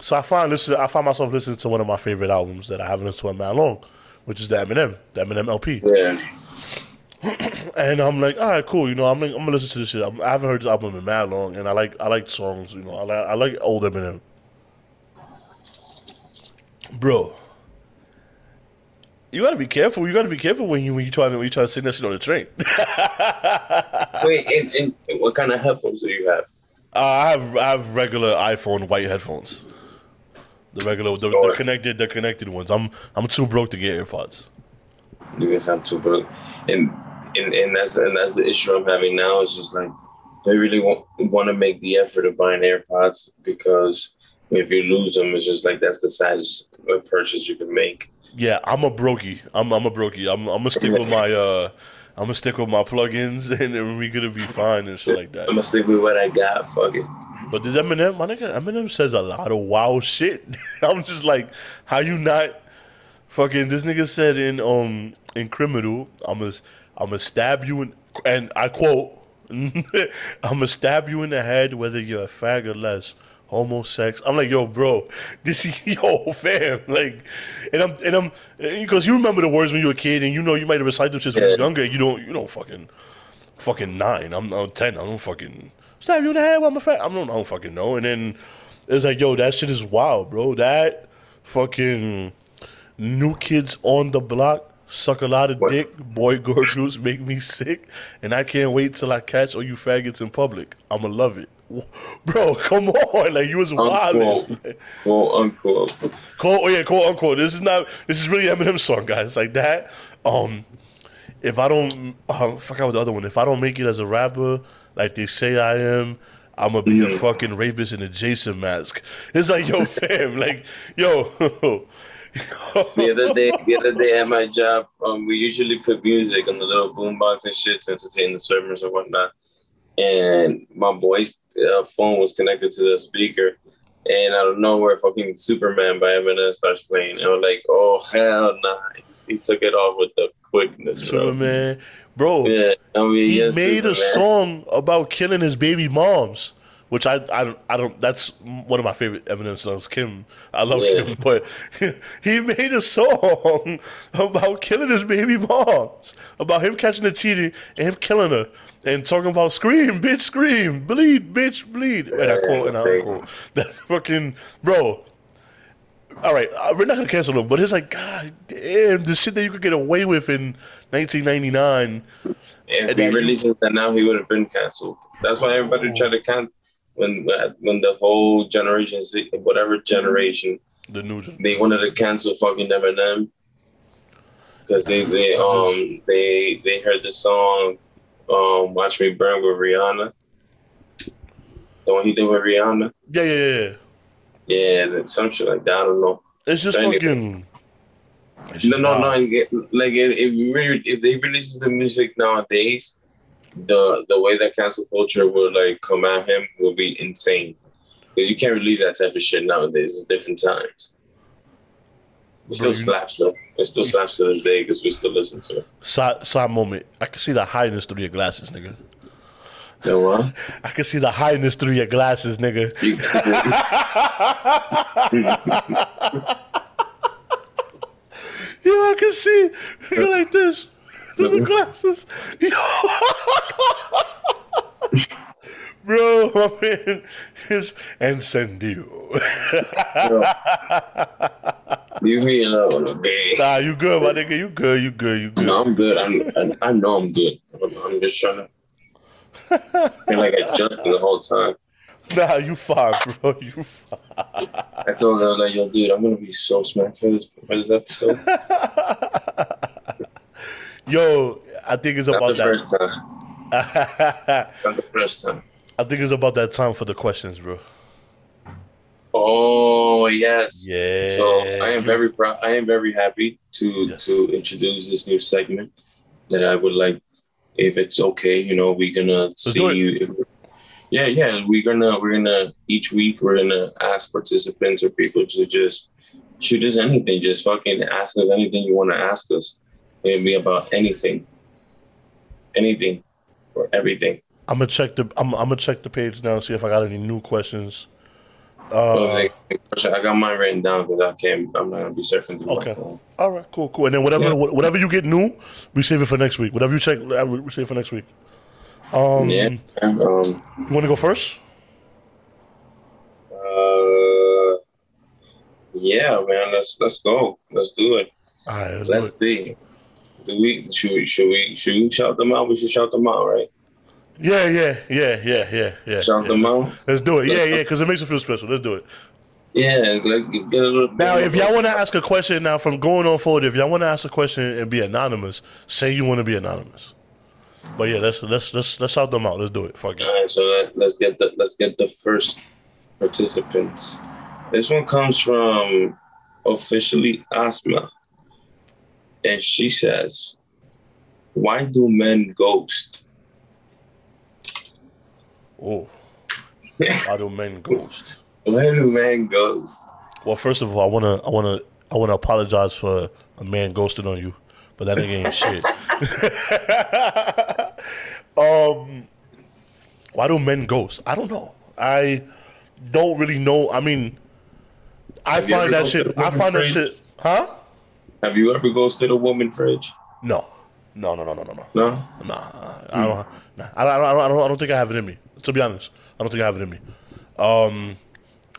So I find listen, I find myself listening to one of my favorite albums that I haven't listened to in that long, which is the Eminem, the Eminem LP.
yeah.
And I'm like, all right, cool. You know, I'm like, I'm gonna listen to this shit. I'm, I haven't heard this album in mad long, and I like I like songs. You know, I like I like old Eminem. Bro, you gotta be careful. You gotta be careful when you when you try to when you try to sing that shit on the train.
Wait, and, and what kind of headphones do you have?
Uh, I have I have regular iPhone white headphones. The regular, the, the connected, the connected ones. I'm I'm too broke to get AirPods.
You guys have too broke, and and and that's and that's the issue I'm having now. Is just like they really want want to make the effort of buying AirPods because if you lose them, it's just like that's the size of purchase you can make.
Yeah, I'm a brokey. I'm I'm a brokey. I'm I'm gonna stick with my uh, I'm gonna stick with my plugins, and then we gonna be fine and shit like that.
I'm gonna stick with what I got. Fuck it.
But this Eminem, my nigga, Eminem says a lot of wild shit. I'm just like, how you not fucking? This nigga said in um in criminal, I'm gonna I'm gonna stab you in, and I quote, I'm gonna stab you in the head whether you're a fag or less. Homo sex. I'm like, yo, bro, this is yo, fam, like, and I'm and I'm because you remember the words when you were a kid, and you know you might have recited them since when you were younger. You don't, you don't fucking fucking nine. I'm, I'm ten. I don't fucking stab you in the head with my fat. I don't, I don't fucking know. And then it's like, yo, that shit is wild, bro. That fucking new kids on the block Suck a lot of
What?
dick, boy gorgeous make me sick, and I can't wait till I catch all you faggots in public. I'ma love it. Bro, come on. Like you was wild.
Quote unquote.
Quote, oh yeah, quote unquote. This is not. This is really Eminem's song, guys. Like that. Um, if I don't, uh, fuck out with the other one. If I don't make it as a rapper, like they say I am, I'm gonna be a fucking rapist in a Jason mask. It's like, yo, fam, like, yo.
The other day, the other day at my job, um, we usually put music on the little boombox and shit to entertain the servers or whatnot. And my boy's uh, phone was connected to the speaker, and out of nowhere, fucking Superman by Eminem starts playing. And I'm like, oh hell nah! He, he took it off with the quickness, bro.
Superman, bro.
Yeah, I mean,
he
yes,
made a song about killing his baby moms, which I I don't I don't. That's one of my favorite Eminem songs. Kim, I love
Yeah.
Kim, but he made a song about killing his baby moms, about him catching her cheating and him killing her, and talking about scream, bitch, scream, bleed, bitch, bleed. And I quote and I unquote. That fucking bro. All right, uh, we're not gonna cancel him, but it's like, God damn, the shit that you could get away with in 1999.
If
And
he
then-
releases that now, he would have been canceled. That's why everybody tried to cancel when when the whole generation, whatever generation,
The new gen-
they wanted to cancel fucking Eminem because they they um they they heard the song um "Watch Me Burn" with Rihanna. The one he did with Rihanna,
Yeah, yeah, yeah, yeah.
yeah, some shit like that. I don't know.
It's just fucking. it's
No, no, no.
wild.
and get- Like if if, you re- if they release the music nowadays, the the way that cancel culture would like come at him will be insane. Because you can't release that type of shit nowadays. It's different times. It still slaps though. It still slaps to this day because we still listen to it.
Side, side moment. I can see the highness through your glasses, nigga.
You know what?
I can see the highness through your glasses, nigga.
You can see it.
Yo, I can see nigga like this through the glasses. Bro, my man is encendido.
Leave me alone, okay?
nah, you good, my nigga. You good, you good, you good.
No, I'm good. I'm, I, I know I'm good. I'm, I'm just trying to. feel like I jumped the whole time.
Nah, you fine, bro. You fine.
I told them like, yo, dude, I'm gonna be so smacked for this for this episode.
Yo, I think it's
Not
about
the
that.
first time. Not the first time.
I think it's about that time for the questions, bro.
Oh yes.
Yeah.
So I am very proud. I am very happy to
Yes.
to introduce this new segment that I would like, if it's okay, you know, we're gonna
do
see. Yeah, yeah, we're gonna we're gonna each week we're gonna ask participants or people to just shoot us anything. Just fucking ask us anything you want to ask us. It can be about anything, anything, or everything.
I'm gonna check the I'm, I'm gonna check the page now and see if I got any new questions. Uh,
I got mine written down because I can't. I'm not gonna be surfing through
Okay.
my phone.
all right, cool, cool. And then whatever
Yeah.
whatever you get new, we save it for next week. Whatever you check, uh, we save it for next week. Um,
yeah. Um.
You want to go first?
Uh, yeah, man. Let's let's go. Let's do it.
All right, let's,
Let's see. Do we should we should we should we shout them out? We should shout them out, right?
Yeah, yeah, yeah, yeah, yeah, yeah.
Shout
yeah.
them out.
Let's do it. Yeah, yeah, because it makes it feel special. Let's do it.
Yeah, like get a little.
Now, if y'all want to ask a question, now from going on forward, if y'all want to ask a question and be anonymous, say you want to be anonymous. But yeah, let's let's let's let's shout them out. Let's do it. Fuck
All
it.
right, so let, let's get the let's get the first participants. This one comes from officially Asma, and she says, "Why do men ghost?"
Oh, why do men ghost?
Why do men ghost?
Well, first of all, I wanna I wanna I wanna apologize for a man ghosting on you, but that nigga ain't shit. um, why do men ghost? I don't know. I don't really know. I mean, I
Have
find that shit. I find that shit. Huh?
Have you ever ghosted a woman, Fridge?
No, no, no, no, no, no, no.
No.
Nah, I don't. Nah, I, I, I, I don't. I don't think I have it in me. To be honest, I don't think I have it in me. Um,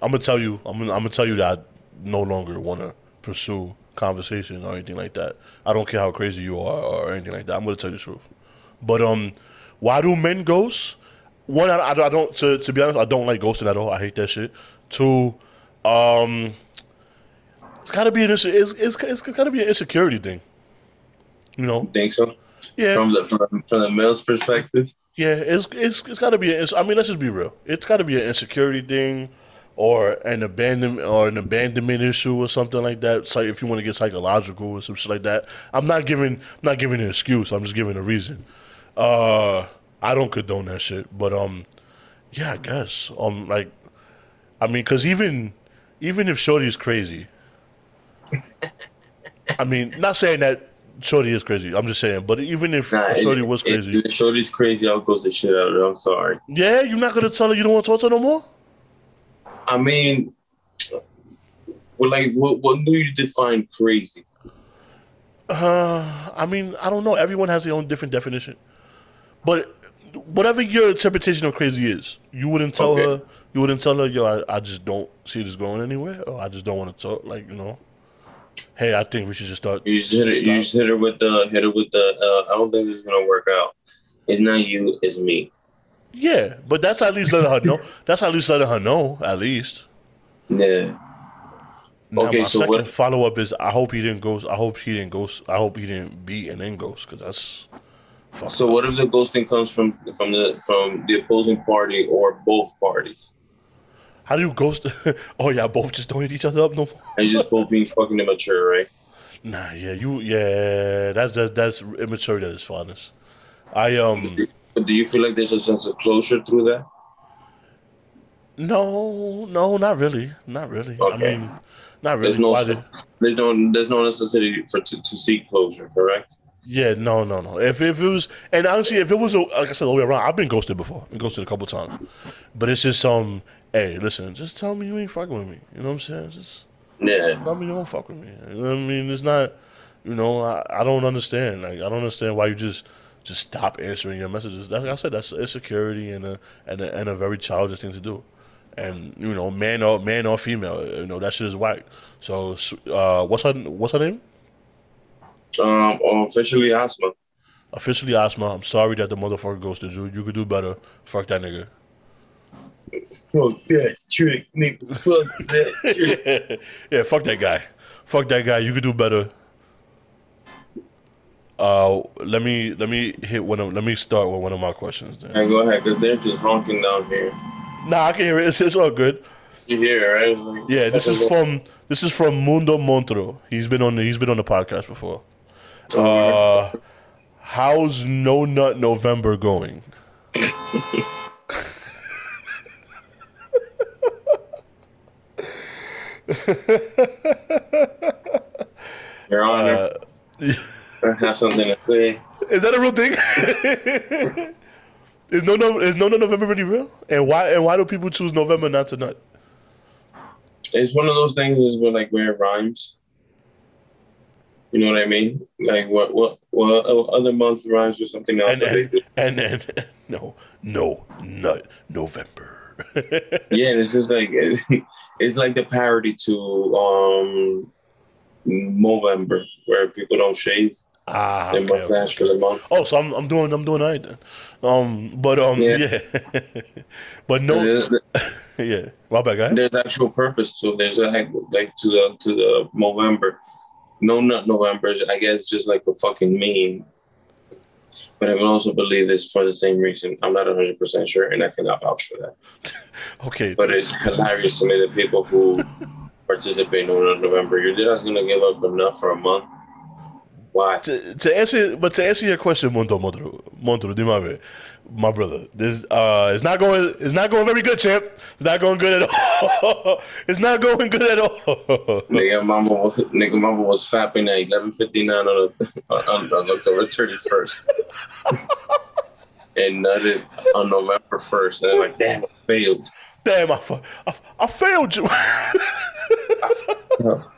I'm gonna tell you. I'm gonna. I'm gonna tell you that I no longer want to pursue conversation or anything like that. I don't care how crazy you are or anything like that. I'm gonna tell you the truth. But um, why do men ghost? One, I, I, I don't. To, to be honest, I don't like ghosting at all. I hate that shit. Two, um, it's gotta be an it's it's, it's, it's gotta be an insecurity thing. You know?
Think so?
Yeah.
From the from, from the male's perspective.
Yeah, it's it's it's got to be. A, I mean, let's just be real. It's got to be an insecurity thing, or an abandonment, or an abandonment issue, or something like that. It's like if you want to get psychological or some shit like that. I'm not giving I'm not giving an excuse. I'm just giving a reason. Uh, I don't condone that shit, but um, yeah, I guess um, like, I mean, because even even if Shorty is crazy, I mean, not saying that Shorty is crazy. I'm just saying, but even if
Nah,
Shorty
if-
was crazy,
If, Shorty's crazy, I'll ghost the shit out of her. I'm sorry.
yeah, you're not gonna tell her you don't want to talk to her no more.
I mean, well, like, what, what do you define crazy?
Uh, I mean, I don't know. Everyone has their own different definition. But whatever your interpretation of crazy is, you wouldn't tell
Okay.
her. You wouldn't tell her, yo, I, I just don't see this going anywhere, or I just don't want to talk. Like you know, hey, I think we should just start.
You just hit her.
stop.
You just hit her with the hit her with the. Uh, I don't think is gonna work out. It's not you. It's me.
Yeah, but that's at least letting her know. That's at least letting her know. At least.
Yeah.
Now,
Okay,
my
so
second
what-
follow up is I hope he didn't ghost. I hope he didn't ghost. I hope he didn't beat and then ghost because that's.
So
up.
what if the ghosting comes from from the from the opposing party or both parties?
How do you ghost? oh yeah, both just don't hit each other up no more.
And you just both being fucking immature, right?
Nah, yeah, you, yeah, that's that's that's immaturity at its finest. I um,
do you feel like there's a sense of closure through that?
no, no, not really, not really. I
Okay.
mean, not really.
There's no
did-
there's no there's no necessity for to, to seek closure, correct?
yeah, no, no, no. If if it was, and honestly, if it was, a, like I said, all the way around, I've been ghosted before. Been ghosted a couple times, but it's just um, hey, listen, just tell me you ain't fucking with me. You know what I'm saying? Just
Yeah.
tell me you don't fuck with me. You know what I mean? It's not, you know, I, I don't understand. Like I don't understand why you just just stop answering your messages. That's like I said, that's insecurity and a and a, and a very childish thing to do. And you know, man or man or female, you know that shit is whack. So, uh, what's her what's her name?
Um, officially Asma.
Officially, Asma. I'm sorry that the motherfucker goes to you. You could do better. Fuck that nigga.
Fuck that trick, nigga. Fuck that trick.
yeah, fuck that guy. Fuck that guy. You could do better. Uh, let me let me hit one of let me start with one of my questions. Then.
Hey, go ahead, because they're just honking down here.
Nah, I can hear it. It's, it's all good.
You hear, it, right? Like-
Yeah, this is from this is from Mundo Montro. He's been on the, he's been on the podcast before. Uh, how's No Nut November going?
Your Honor,
Uh,
I have something to say.
is that a real thing? is no no is No Nut November really real? And why and why do people choose November not to nut?
It's one of those things is where like where it rhymes. You know what I mean? Like what what what other month rhymes with something else?
And and,
do.
and and no no nut November.
Yeah, and it's just like it's like the parody to um Movember, where people don't shave
ah, okay, okay,
for the month.
Oh, so I'm I'm doing I'm doing then. Um, but um, yeah,
Yeah.
but no, yeah. Bad, guy.
there's actual purpose to. There's like like to the to the Movember. No Nut November I guess just like a fucking meme. But I would also believe this for the same reason. I'm not 100 percent sure, and I cannot vouch for that.
Okay,
But it's hilarious to me that people who participate in November, you're just gonna give up enough for a month. Why?
to, to answer, but to answer your question, Mundo Montro, Montro, di my my brother. This uh, it's not going. It's not going very good, champ. It's not going good at all. it's not going good at all.
Nigga mama, was- nigga Mamba was fapping at 11:59 on, a, on, on October 31st, and nutted on November 1st. And I'm like, damn, I failed.
Damn, I, I, I failed you.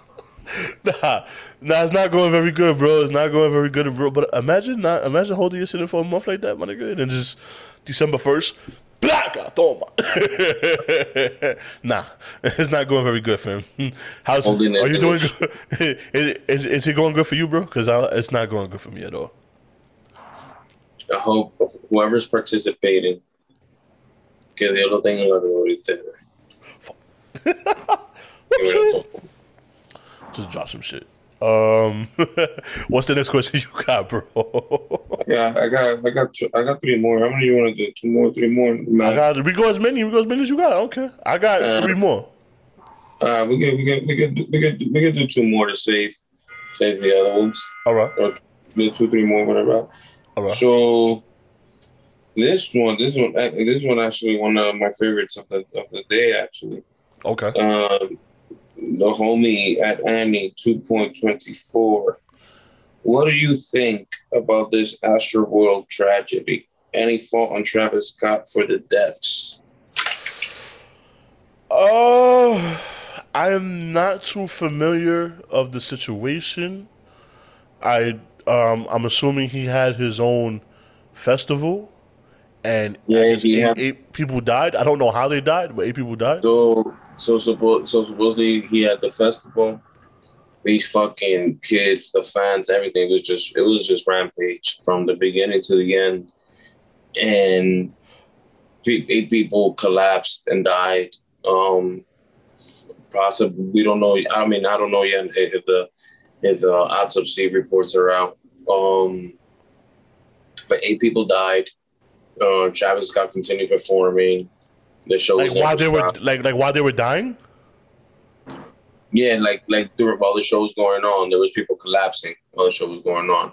nah, nah, it's not going very good, bro. It's not going very good, bro. But imagine not imagine holding your shit in for a month like that, my nigga, and then just December first, Chaka, toma. nah, it's not going very good him. How's are you doing? Good? is, is it going good for you, bro? Because it's not going good for me at all.
I hope whoever's participating, que Dios lo tenga en la gloria.
Just drop some shit. Um, what's the next question you got, bro?
Yeah, I got, I got, I got three more. How many you want to do? Two more, three more.
I got we go as many, we go as many as you got. Okay, I got
Uh,
three more.
Uh, we could, we could, we could, we could, we could do two more to save, save the other ones,
All right,
or two, three more, whatever.
all right.
So this one, this one, this one actually one of my favorites of the of the day. Actually,
Okay.
um, the homie at Annie two point twenty four. What do you think about this Astroworld tragedy? Any fault on Travis Scott for the deaths?
Uh, I'm not too familiar of the situation. I um, I'm assuming he had his own festival, and
Yeah,
I eight,
had-
eight people died. I don't know how they died, but eight people died.
So so suppo- so supposedly he had the festival. These fucking kids, the fans, everything was just it was just rampage from the beginning to the end, and eight people collapsed and died. Um, possibly we don't know. I mean, I don't know yet if the if the autopsy reports are out. Um, but eight people died. Uh, Travis Scott continued performing. The show
Like while they were like like while they were dying.
Yeah, like like during while the show was going on, there was people collapsing while the show was going on,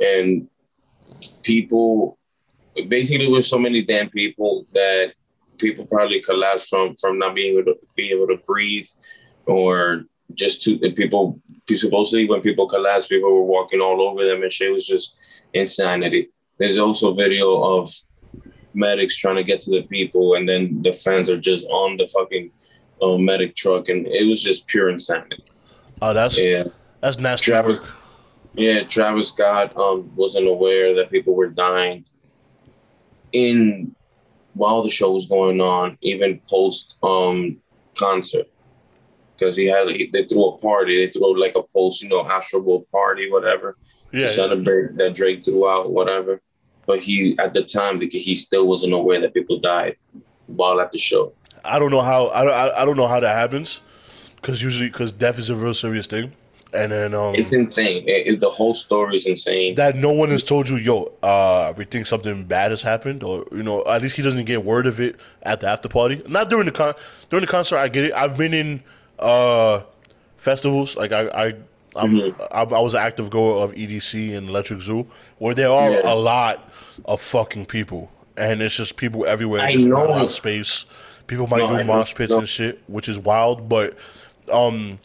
and people basically there was so many damn people that people probably collapsed from from not being able to be able to breathe, or just to people supposedly when people collapsed, people were walking all over them and shit was just insanity. There's also video of medics trying to get to the people, and then the fans are just on the fucking uh, medic truck, and it was just pure insanity.
Oh, that's
Yeah,
that's nasty
Travis-
work.
yeah. Travis Scott um, wasn't aware that people were dying in while the show was going on, even post um concert, because he had they threw a party. They threw like a post, you know, Astroworld party, whatever.
Yeah,
to celebrate that Drake threw out, whatever. But he, at the time, he still wasn't aware that people died while at the show.
I don't know how I, I, I don't know how that happens because usually because death is a real serious thing, and then um
It's insane. It, it- the whole story is insane.
that no one has told you, yo, uh, we think something bad has happened, or you know, at least he doesn't get word of it at the after party. Not during the con during the concert. I get it. I've been in uh festivals like I I. I'm,
Mhm.
I, I was an active goer of EDC and Electric Zoo, where there are
Yeah.
a lot of fucking people, and it's just people everywhere.
I
There's not
know.
of space. People might
No,
do mosh pits
No.
and shit, which is wild. But um,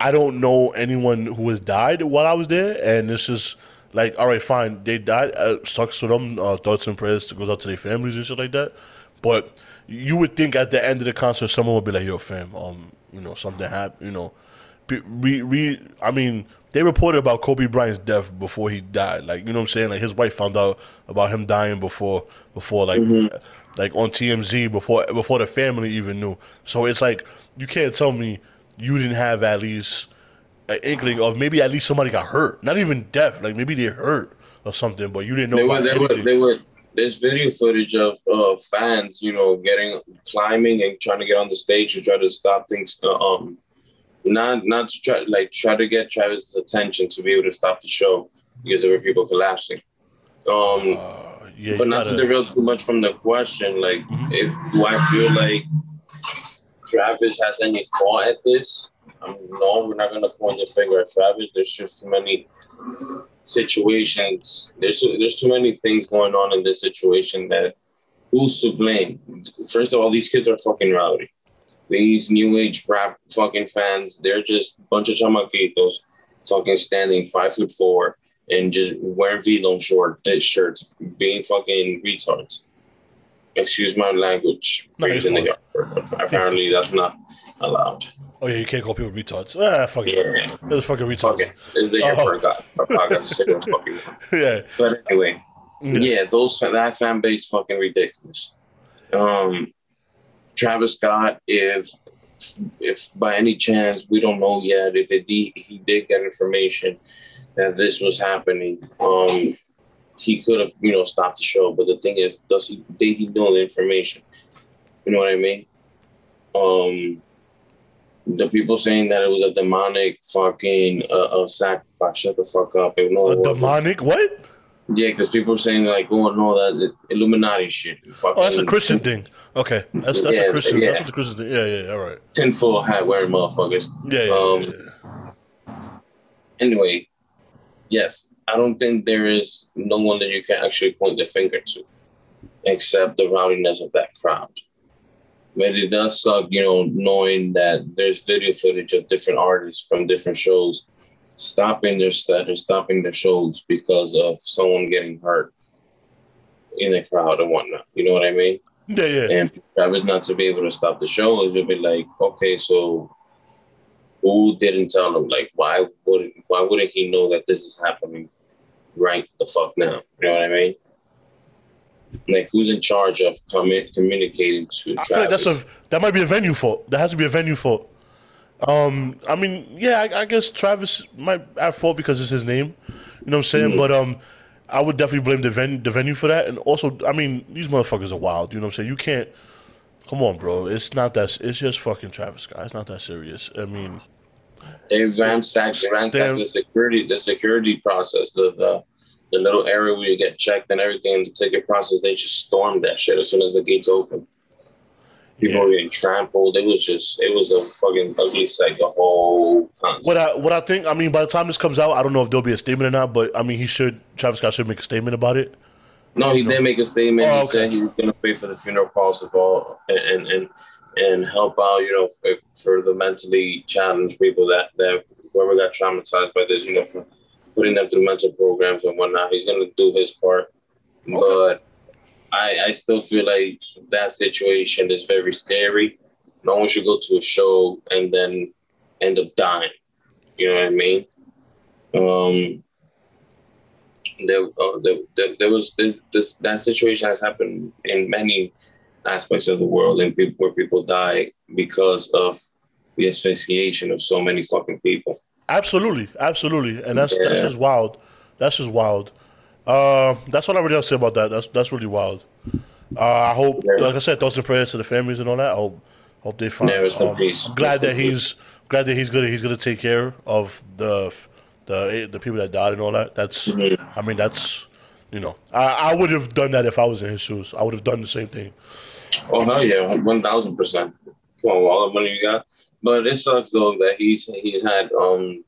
I don't know anyone who has died while I was there, and this is like, all right, fine, they died. Uh, sucks for them. Uh, thoughts and prayers goes out to their families and shit like that. But you would think at the end of the concert, someone would be like, "Yo, fam, um, you know, something happened." You know, we, re, I mean, they reported about Kobe Bryant's death before he died. Like, you know what I'm saying? Like his wife found out about him dying before, before like, like on TMZ before before the family even knew. So it's like you can't tell me you didn't have at least an inkling of maybe at least somebody got hurt. Not even death. Like maybe they hurt or something, but you didn't know
They were, they were, they were. There's video footage of uh, fans, you know, getting climbing and trying to get on the stage to try to stop things. Uh, um, not not to try like try to get Travis's attention to be able to stop the show because there were people collapsing. Um,
Uh, yeah,
but not to
gotta-
derail too much from the question, like, if, do I feel like Travis has any fault at this? Um, no, we're not going to point the finger at Travis. There's just too many situations. There's there's too many things going on in this situation that who's to blame? First of all, these kids are fucking rowdy. These new age rap fucking fans, they're just a bunch of chamaquitos fucking standing five foot four and just wearing V-Lone short shirts, being fucking retards. Excuse my language.
No,
in the yard. Apparently, that's not allowed.
Oh yeah, you can't call people retards. Ah, fuck it.
Yeah.
Those fucking retards.
Fuck it.
Oh.
for a god. For a podcast to sit there and fucking.
yeah.
But anyway,
Yeah.
yeah, those that fan base fucking ridiculous. Um, Travis Scott, if if by any chance we don't know yet if it, he, he did get information that this was happening, um, he could have you know stopped the show. But the thing is, does he did he know the information? You know what I mean? Um, the people saying that it was a demonic fucking uh, uh sacrifice. Shut the fuck up.
a demonic what?
Yeah, because people are saying like, oh no, that Illuminati shit.
Fucking, oh, that's a Christian thing. Okay, that's that's yeah, a Christian. Yeah. That's what the Christian thing. Yeah, yeah, all right.
Tinfoil hat wearing motherfuckers.
Yeah, yeah, um,
yeah. Anyway, yes, I don't think there is no one that you can actually point the finger to, except the rowdiness of that crowd. But it does suck, you know, knowing that there's video footage of different artists from different shows stopping their set or stopping their shows because of someone getting hurt in the crowd and whatnot. You know what I mean?
Yeah, yeah.
And Travis not to be able to stop the show is to be like, okay, so who didn't tell him? Like, why would why wouldn't he know that this is happening right the fuck now? You know what I mean? Like, who's in charge of commu- communicating to? I Travis? feel like
that's a that might be a venue fault. That has to be a venue fault. Um, I mean, yeah, I, I, guess Travis might have fault because it's his name. You know what I'm saying? Mm-hmm. But um, I would definitely blame the venue, the venue for that. And also, I mean, these motherfuckers are wild. You know what I'm saying? You can't. Come on, bro. It's not that. It's just fucking Travis Scott. It's not that serious. I mean,
they ransacked, ransacked the security, the security process, the, the the little area where you get checked and everything, the ticket process. They just stormed that shit as soon as the gates open. People yeah. were getting trampled. It was just, it was a fucking ugly sight. The whole concept.
What I, what I think, I mean, by the time this comes out, I don't know if there'll be a statement or not. But I mean, he should, Travis Scott should make a statement about it.
No, he did make a statement. Oh, he okay. said he was going to pay for the funeral costs of all and and and help out, you know, for, for the mentally challenged people that that whoever got traumatized by this, you know, for putting them through mental programs and whatnot. He's going to do his part, okay. but I, I still feel like that situation is very scary. No one should go to a show and then end up dying. You know what I mean? Um, there, uh, there, there, there, was this, this that situation has happened in many aspects of the world, and people where people die because of the asphyxiation of so many fucking people.
Absolutely, absolutely, and that's yeah. that's just wild. That's just wild. Uh, that's what I really have to say about that. That's that's really wild. Uh, I hope, like I said, thoughts and prayers to the families and all that. I hope hope they find. Yeah, um, I'm glad that he's glad that he's gonna he's gonna take care of the the the people that died and all that. That's mm-hmm. I mean that's you know I, I would have done that if I was in his shoes. I would have done the same thing.
Oh hell yeah, one thousand percent. Come on, all the money you got. But it sucks though that he's he's had um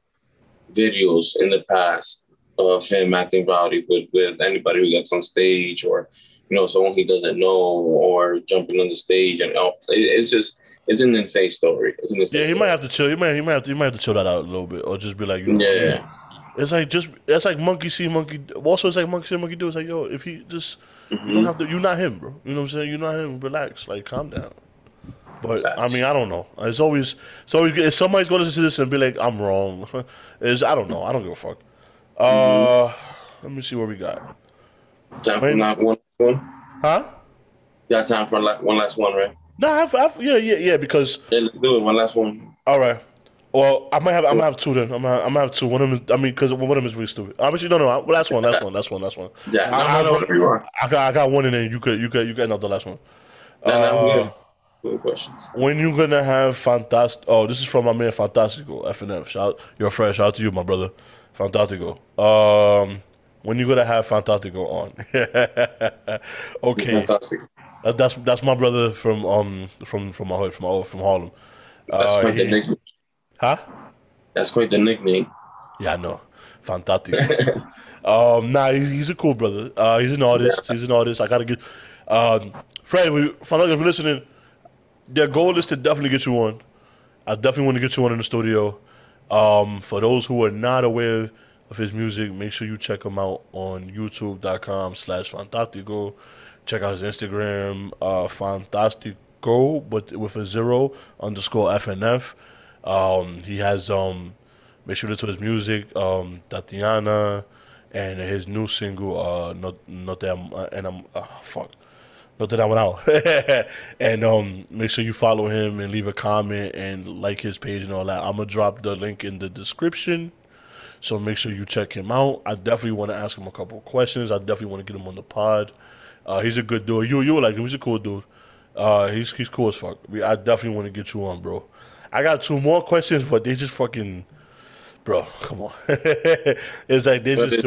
videos in the past of him acting rowdy with, with anybody who gets on stage or you know someone he doesn't know or jumping on the stage and oh, it's just it's an insane story. It's an insane
yeah, he
story.
might have to chill. He might he might have to, he might have to chill that out a little bit or just be like you know,
yeah.
It's like just it's like monkey see monkey. Also, it's like monkey see monkey do. It's like yo, if he just mm-hmm. you don't have to. You're not him, bro. You know what I'm saying? You're not him. Relax. Like calm down. But Facts. I mean, I don't know. It's always it's always if somebody's going to listen to this and be like, I'm wrong. Is I don't know. I don't give a fuck. Uh, let me see what we got.
Time for not one one.
Huh?
Got time for one last one, right?
No, I've, I've, yeah, yeah, yeah. Because
yeah, let's do it. One last one.
All right. Well, I might have, I might have two then. I'm gonna, I'm gonna have two. One of them, is, I mean, because one of them is really stupid. Obviously, no, no. Last one, last one, last one, last one.
Yeah, I, I,
I, I, got, I got one, and then you could, you could, you got another last one.
No, uh, no, questions.
When you gonna have fantastic? Oh, this is from my man Fantastico FNF. Shout, you're fresh. Shout out to you, my brother. Fantastico. Um, when you gonna have Fantastico on? okay. Fantastic. That, that's that's my brother from um from from my hood from from Harlem.
That's uh, quite he, the nickname.
Huh?
That's quite the nickname.
Yeah, I know. Fantastico. um, nah, he's, he's a cool brother. Uh, he's an artist. Yeah. He's an artist. I gotta get. Um, Fred, we, if you're listening, their goal is to definitely get you on. I definitely want to get you on in the studio. Um, for those who are not aware of his music, make sure you check him out on youtube.com slash fantastico. Check out his Instagram, uh, fantastico, but with a zero underscore FNF. Um, he has, um, make sure to his music, um, Tatiana, and his new single, uh, not, not that, uh, and I'm, uh, fuck. Don't throw that one out. and um, make sure you follow him and leave a comment and like his page and all that. I'm gonna drop the link in the description. So make sure you check him out. I definitely want to ask him a couple questions. I definitely want to get him on the pod. Uh, he's a good dude. You you like him? He's a cool dude. Uh, he's he's cool as fuck. I definitely want to get you on, bro. I got two more questions, but they just fucking, bro. Come on. it's like they just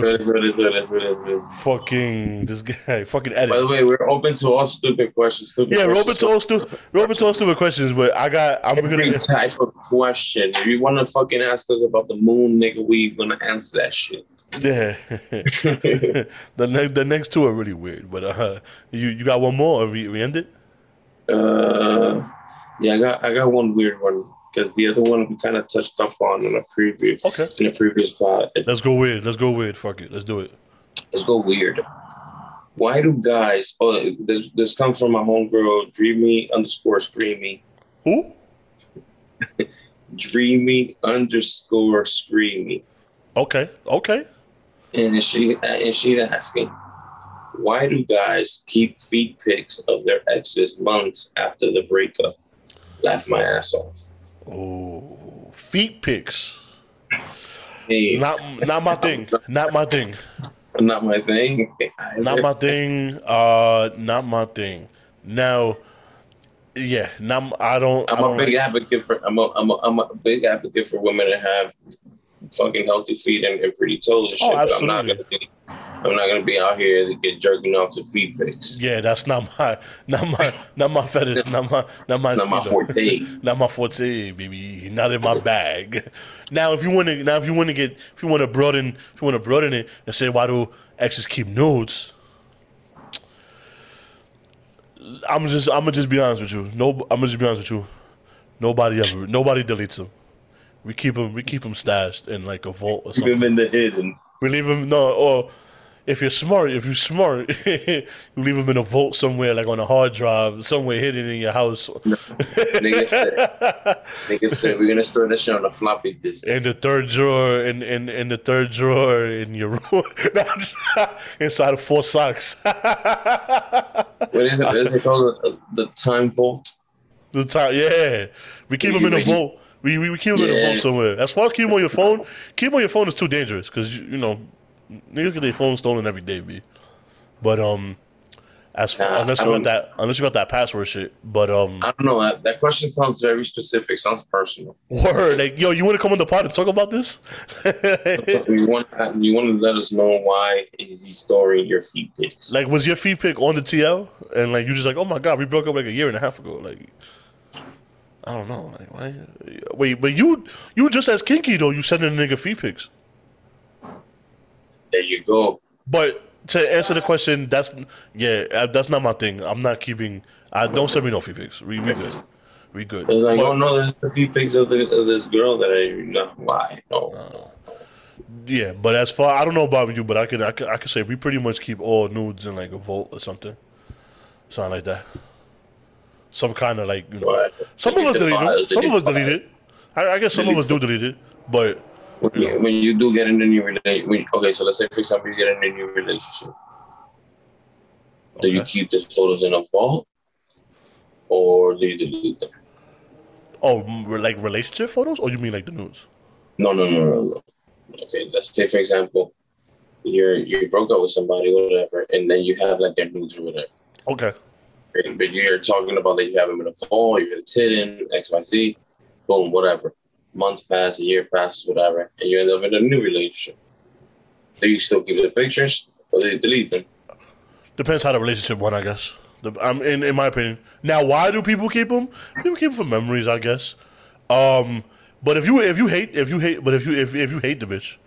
fucking this guy fucking edit.
By the way, we're open to all stupid questions. Stupid
yeah, we're
questions.
open to all stupid. To all stupid questions, but I got. I'm
Every
gonna.
type of question. If you want to fucking ask us about the moon, nigga, we gonna answer that shit.
Yeah. the next the next two are really weird, but uh, you you got one more? Or we we end it?
Uh, yeah, I got I got one weird one because the other one we kind of touched up on in a preview
Okay.
in a previous pod.
Let's go weird. Let's go weird. Fuck it. Let's do it.
Let's go weird. Why do guys? Oh, this this comes from my homegirl, dreamy underscore screamy,
Who?
dreamy underscore screamy,
Okay. Okay.
and she and she's asking, why do guys keep feed pics of their exes months after the breakup? Laugh my ass off.
Oh, feet pics.
Hey,
Not not my thing. Not my thing.
not my thing.
Not my thing. Uh, not my thing. Now, yeah. Not. I don't. I
I'm a big
like-
advocate for I'm a, I'm a I'm a big advocate for women to have fucking healthy feet and, and pretty toes and
Oh,
but I'm not
absolutely.
gonna be I'm not gonna be out here to get jerking off to feet pics.
Yeah, that's not my, not my, not my fetish, not my, not my,
Not my forte.
not my forte, baby. Not in my bag. Now, if you want to, now if you want to get, if you want to broaden, if you want to broaden it and say why do exes keep nudes? I'm just, I'm gonna just be honest with you. No, I'm gonna just be honest with you. Nobody ever, nobody deletes them. We keep them, we keep them stashed in like a vault or something.
Keep him in the hidden.
We leave them no, or if you're smart, if you're smart, you leave them in a vault somewhere, like on a hard drive, somewhere hidden in your house,
Nigga said, nigga said we're gonna store this shit on a floppy disk.
in the third drawer, in in, in the third drawer in your room, inside of four socks.
What is it? What is it called? The, the time vault.
the time, yeah, we keep them in a vault. We, we, we keep them in a vault somewhere. As far as keep them on your phone, keep them on your phone is too dangerous because you, you know niggas get their phone stolen every day, b. But um, as far,
Nah,
unless you got that unless you got that password shit, but um.
I don't know. That, that question sounds very specific. Sounds personal.
Word, like yo, you want to come on the pod and talk about this?
you want you want to let us know why is he storing your feet pics?
like, was your feed pick on the TL, and like you just like, oh my god, we broke up like a year and a half ago. Like, I don't know, like why? Wait, but you you just as kinky though. You sending a nigga feed pics,
there you go.
but to answer the question, that's yeah, uh, that's not my thing. I'm not keeping. I don't send me no feed pics. We we good, we good.
It's like,
But-
oh no, there's a few pics of, the, of this girl that I know. Why? No.
Yeah, but as far I don't know about you, but I could I could I could say we pretty much keep all nudes in like a vault or something, something like that. Some kind of like you know.
But
Some of us delete it. Some of us
delete
delete it. I, I guess some of us do delete it, but
When you, when you do get in a new relationship, okay, so let's say for example you get in a new relationship, do you keep the photos in a vault, or do you delete them?
oh, like relationship photos, or you mean like the nudes?
No, no, no, no, no. Okay, let's say for example, you're you broke up with somebody, whatever, and then you have like their nudes or whatever.
Okay.
But you're talking about that you have them in a phone, you're hidden, X, Y, Z, boom, whatever. Months pass, a year passes, whatever, and you end up in a new relationship. Do you still keep the pictures, or do you delete them?
Depends how the relationship went, I guess. I'm in in my opinion. Now, why do people keep them? People keep them for memories, I guess. Um, but if you if you hate if you hate but if you if, if you hate the bitch,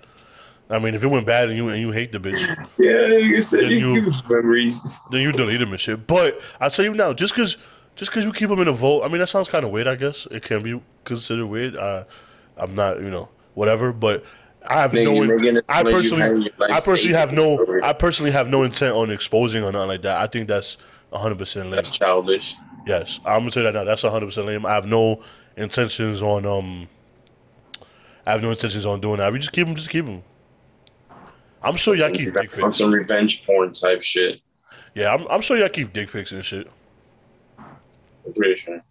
I mean, if it went bad and you and you hate the bitch,
Yeah, you said
Then you-
you keep memories.
then you delete them and shit. But I tell you now, just cause just cause you keep them in a vote, I mean that sounds kind of weird. I guess it can be considered weird. Uh, I'm not, you know, whatever. But I have
Nigga,
no.
it
I
sound like you
personally,
have
I personally have no. I personally have no intent on exposing or nothing like that. I think that's 100 percent lame.
That's childish.
Yes, I'm gonna say that now. That's 100 percent lame. I have no intentions on um. I have no intentions on doing that. We just keep them. Just keep them. I'm sure y'all keep dick
On
pics.
some revenge porn type shit.
Yeah, I'm, I'm sure y'all keep dick pics and shit.
I'm pretty sure.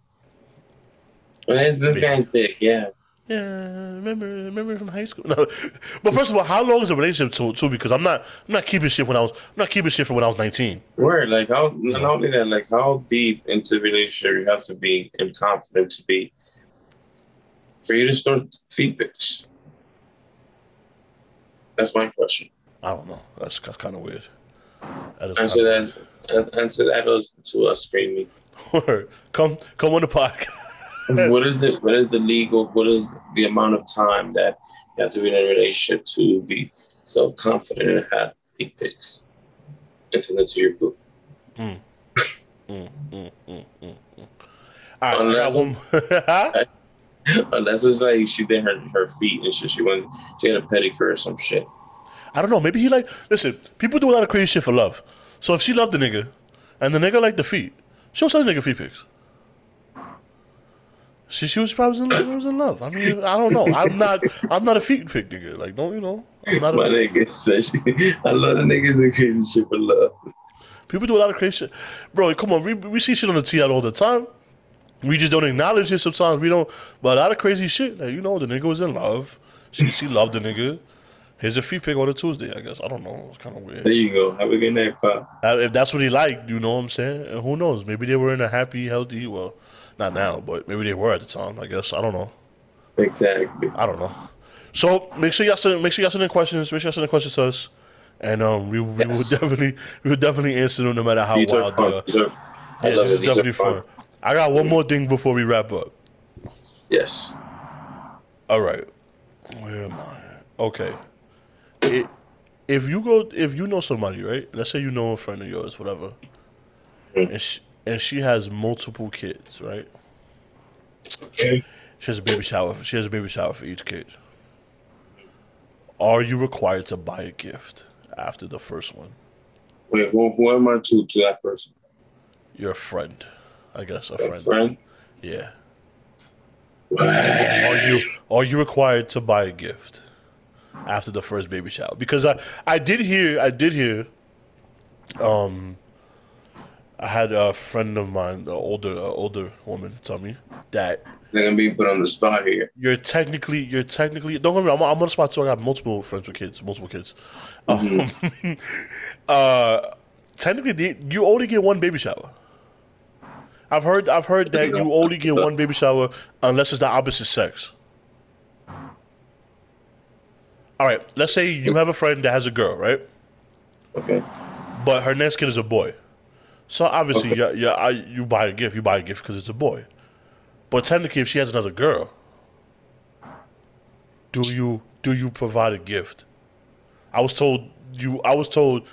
Well, it's this guy's dick, yeah.
Yeah, remember, remember from high school. No, but first of all, how long is the relationship to, too? Because I'm not, I'm not keeping shit when I was, I'm not keeping shit from when I was 19.
Word, like how not only that, like how deep into the relationship you have to be and confident to be for you to start feed pics. That's my question.
I don't know. That's, that's kind of weird. That
Answer that. an- uh, Answer that to us screaming.
Weird. come, come on the podcast.
what is the what is the legal? What is the amount of time that you have to be in a relationship to be self confident and have feed pics and send it to your boo? Mm.
Mm, mm, All right, I got
Unless-
one.
Unless it's like she did her her feet and shit. She went she had a pedicure or some shit.
I don't know. Maybe he like. Listen, people do a lot of crazy shit for love. So if she loved the nigga, and the nigga liked the feet, send the nigga feet pics. She she was probably in, love- was in love. I mean, I don't know. I'm not. I'm not a feet pic nigga. Like, don't you know? I'm not.
My
A,
nigga said she, I love the niggas that crazy shit for love.
people do a lot of crazy shit, bro. Come on, we, we see shit on the T all the time. We just don't acknowledge it sometimes. We don't. But a lot of crazy shit. Like you know, the nigga was in love. She she loved the nigga. Here's a free pick on a Tuesday. I guess I don't know. It's kind of weird.
There you go. Have a good night.
Uh, if that's what he liked, you know what I'm saying? And who knows? Maybe they were in a happy, healthy, well, not now, but maybe they were at the time, I guess. I don't know.
Exactly.
I don't know. So make sure y'all send make sure y'all send in questions, make sure y'all send in questions to us. And um we, we
Yes.
will definitely we will definitely answer them no matter how
These are
wild
fun.
they are.
Are, I
Yeah,
love
this
it.
is
These are
definitely fun. I got one more thing before we wrap up.
Yes.
All right. Where am I? Okay. It, if you go, if you know somebody, right? Let's say you know a friend of yours, whatever,
Mm.
and she, and she has multiple kids, right?
Okay.
She has a baby shower. She has a baby shower for each kid. Are you required to buy a gift after the first one?
Wait, who, who am I to to that person?
Your friend, I guess, a
A
friend.
friend?
Yeah. Are you are you required to buy a gift after the first baby shower? Because I I did hear I did hear um I had a friend of mine, an older a older woman, tell me that
They're gonna be put on the spot here.
you're technically you're technically don't get me wrong, I'm, I'm on the spot too. I got multiple friends with kids, multiple kids. Um, uh, technically, the, you only get one baby shower. I've heard I've heard that you only get one baby shower unless it's the opposite sex. All right, let's say you have a friend that has a girl, right?
Okay.
But her next kid is a boy. So obviously, yeah, yeah, I, you buy a gift. You buy a gift because it's a boy. But technically, if she has another girl, do you do you provide a gift? I was told you. I was told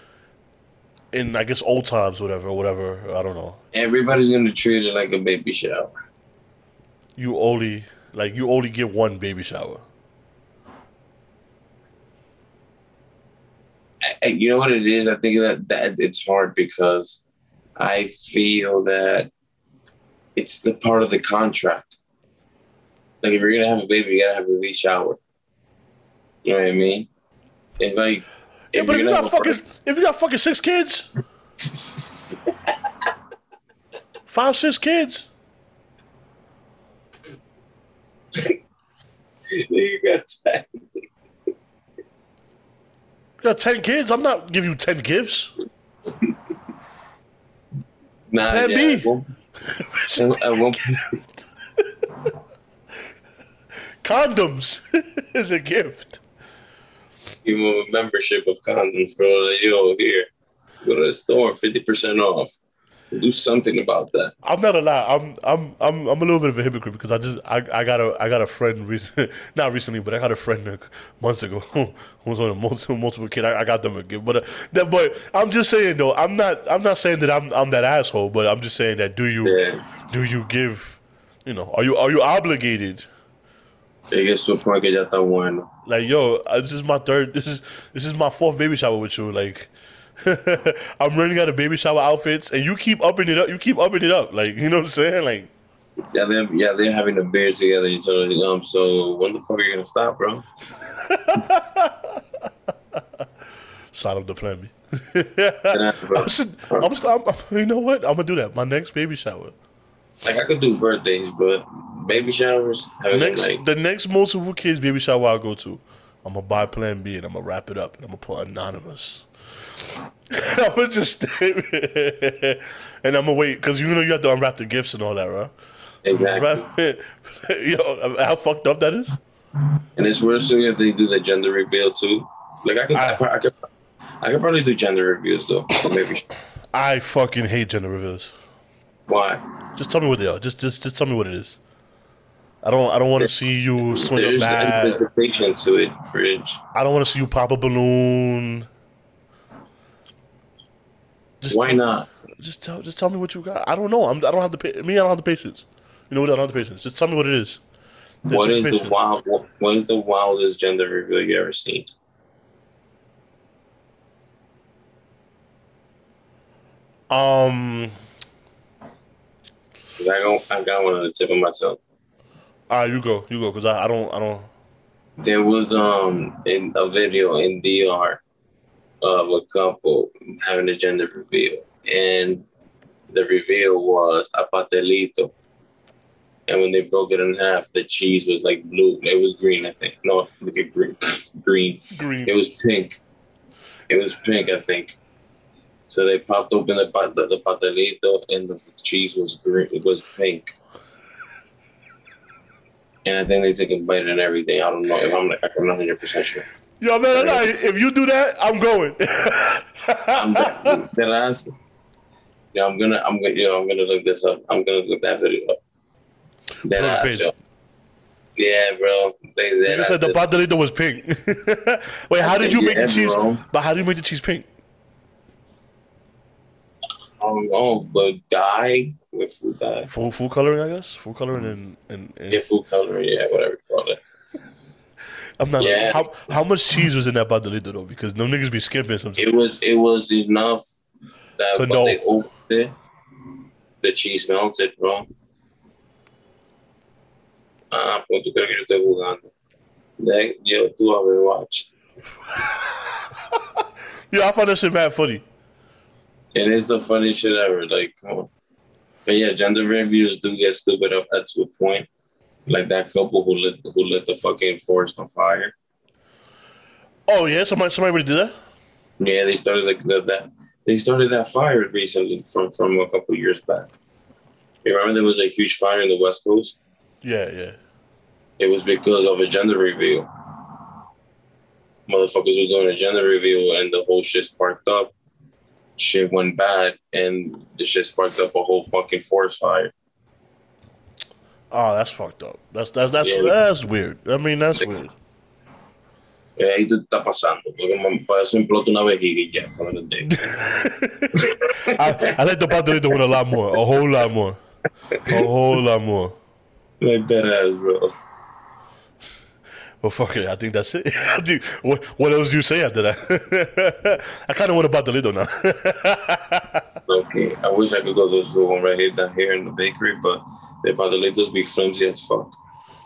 in I guess old times, whatever, whatever. I don't know.
Everybody's gonna treat it like a baby shower.
You only like you only get one baby shower.
I- I- you know what it is? I think that, that it's hard because I feel that it's the part of the contract. Like if you're gonna have a baby, you gotta have a baby shower. You know what I mean? It's like
Yeah, but if you got fucking if you got fucking six kids, five six kids.
you got that.
You got ten kids. I'm not giving you ten gifts.
Nah,
Plan
yeah,
B.
at one- at- at one point-
Condoms is a gift.
them a membership of condoms, bro. Like, yo, here, go to the store, fifty percent off. Do something about that.
I'm not a lie. I'm I'm I'm I'm a little bit of a hypocrite because I just I, I got a I got a friend recent not recently but I got a friend like months ago who was on a multiple multiple kid. I, I got them a gift, but uh, that, but I'm just saying though I'm not I'm not saying that I'm I'm that asshole, but I'm just saying that do you
Yeah.
do you give you know are you are you obligated
Llegué a su point que ya está bueno.
like yo uh, this is my third this is this is my fourth baby shower with you like I'm running out of baby shower outfits and you keep upping it up you keep upping it up like you know what I'm saying like
Yeah, they're yeah they're having a beer together. You told them, um, so when the fuck are you gonna stop, bro?
sign up to plan B. I should, I'm, I'm, you know what? I'm gonna do that. My next baby shower.
Like I could do birthdays, but baby showers,
Next, the next multiple kids baby shower I go to, I'm gonna buy Plan B and I'm gonna wrap it up and I'm gonna put anonymous. I'm gonna just stay and I'm gonna wait because you know you have to unwrap the gifts and all that, right?
exactly.
Yo, how fucked up that is?
And it's worse too if they do the gender reveal too. Like I could, I,
I-
could, I could probably do gender reveals though. sh-
I fucking hate gender reveals.
why?
Just tell me what they are. Just, just, just tell me what it is. I don't, I don't want to see you swing a bat.
There's anticipation to it, fridge.
I don't want to see you pop a balloon. Just
Why
tell-
not?
Just tell, just tell me what you got. I don't know. I'm, I don't have the pa- me. I don't have the patience. You know what? I don't have the patience. Just tell me what it is.
What is the wild? What, what is the wildest gender reveal you ever seen?
Um.
I don't. I got one on the tip of my tongue.
Ah, you go. You go. Cause I, I don't. I don't.
There was um in a video in DR of a couple having a gender reveal, and the reveal was a pastelito. And when they broke it in half, the cheese was like blue. It was green, I think. No, look at green. green.
Green.
It was pink. It was pink, I think. So they popped open the the, the pastelito, and the cheese was green. It was pink. And I think they took a bite and everything. I don't know if I'm like I'm not hundred percent sure.
Yo, no, no, no. If you do that, I'm going.
I'm that, that ass. Yeah, I'm gonna I'm gonna yo, I'm gonna look this up. I'm gonna look that video up. That
Put on page.
yo. Yeah, bro. They,
you
that
said the
ass-
pastelito was pink. Wait, how did you make the cheese?
bro.
But how do you make the cheese pink?
I don't know, but dye with food dye.
Full, full coloring, I guess. Food coloring and and, and
Yeah, food coloring, yeah, whatever you call it.
I'm not.
Yeah.
How how much cheese was in that pastelito though? Because no niggas be skipping sometimes.
It was it was enough that
So no.
they opened it, the cheese melted, bro. Ah, pues tú crees que jugando. De- Yo, tú a ver, watch.
Yeah, I found that shit mad funny.
And it's the funniest shit ever. Like, come on. But yeah, gender reviews do get stupid up at to a point. Like that couple who lit who lit the fucking forest on fire.
Oh yeah, somebody somebody already did that.
Yeah, they started like the, that. They started that fire recently from from a couple years back. You remember there was a huge fire in the West Coast.
Yeah, yeah.
It was because of a gender reveal. Motherfuckers were doing a gender reveal, and the whole shit sparked up. Shit went bad, and the shit sparked up a whole fucking forest fire.
Oh, that's fucked up. That's that's that's
Yeah.
that's weird. I mean, that's weird.
Eh, ahí te está pasando, porque man, para eso implota una vejiga y ya, para.
I, I like the pastelito with a lot more, a whole lot more, a whole lot more.
Like that ass, bro.
Well, fuck it. I think that's it. I think, what, what else do you say after that? I kind of want to a pastelito now.
Okay, I wish I could go to the one right here down here in the bakery, but the pastelitos be flimsy as fuck.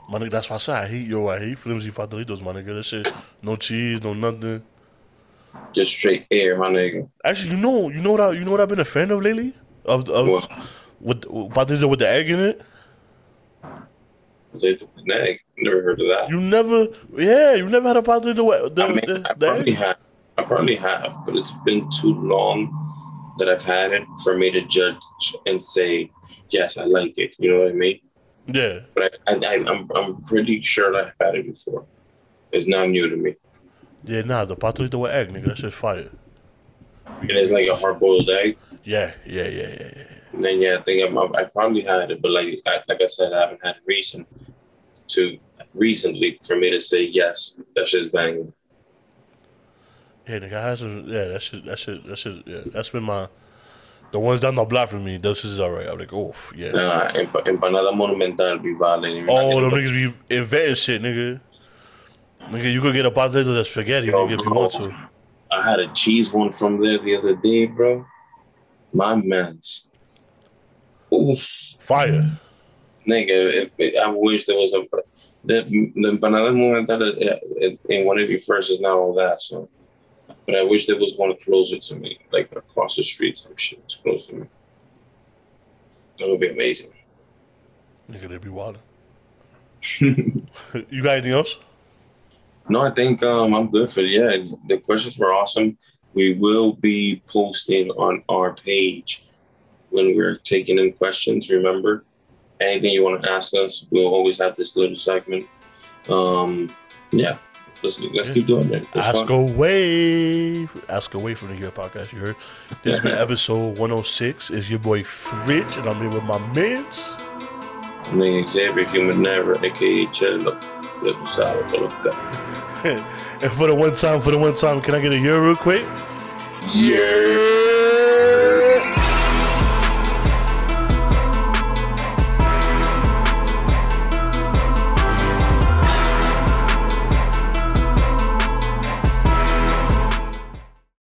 my nigga, that's why I said I hate yo. I hate flimsy pastelitos, my nigga. That shit, no cheese, no nothing.
Just straight air, my nigga.
Actually, you know, you know what I, you know what I've been a fan of lately of of
What?
with pastelito with the egg in it.
The egg. Never heard of that.
You never, yeah, you never had a pastelito with the,
I mean,
the,
I
the
probably
egg.
have. I probably have, but it's been too long that I've had it for me to judge and say, yes, I like it. You know what I mean?
Yeah,
But I, I, I'm, I'm pretty sure that I've had it before. It's not new to me.
yeah, nah, the pastelito with egg, nigga, that shit's fire.
And it's like a hard boiled egg.
Yeah, yeah, yeah, yeah, yeah.
And then yeah, I think I'm, I probably had it, but like I, like I said, I haven't had reason to recently for me to say yes, that shit's banging.
Yeah, nigga, I had some, yeah, that shit, that shit, that shit, yeah, that's been my, the ones down the block from me, those is alright. I'm like, oh, yeah.
Nah, emp- empanada monumental be violent.
Oh, them niggas be inventing shit, nigga. Nigga, you could get a pastelito that's spaghetti,
Yo,
nigga, if you want to.
I had a cheese one from there the other day, bro. My man's. Oof.
Fire.
Nigga, if, I wish there was a. The, the empanada monumental uh, in 181st is not all that, so. But I wish there was one closer to me, like across the street, some shit was close to me. That would be amazing.
Nigga, they be wild. you got anything else?
No, I think um, I'm good for it. yeah. The questions were awesome. We will be posting on our page when we're taking in questions. Remember, anything you want to ask us, we'll always have this little segment. Um, yeah, let's let's keep doing. It's
Ask
fun.
away. Ask away from the Yerrr Podcast. You heard? This has been episode 106. Is your boy Fridge, and I'm here with my mans.
Nigga Xavier Human Error, aka Cello. Little sour, little gut.
and for the one time, for the one time, can I get a Yerrr real quick?
Yeah.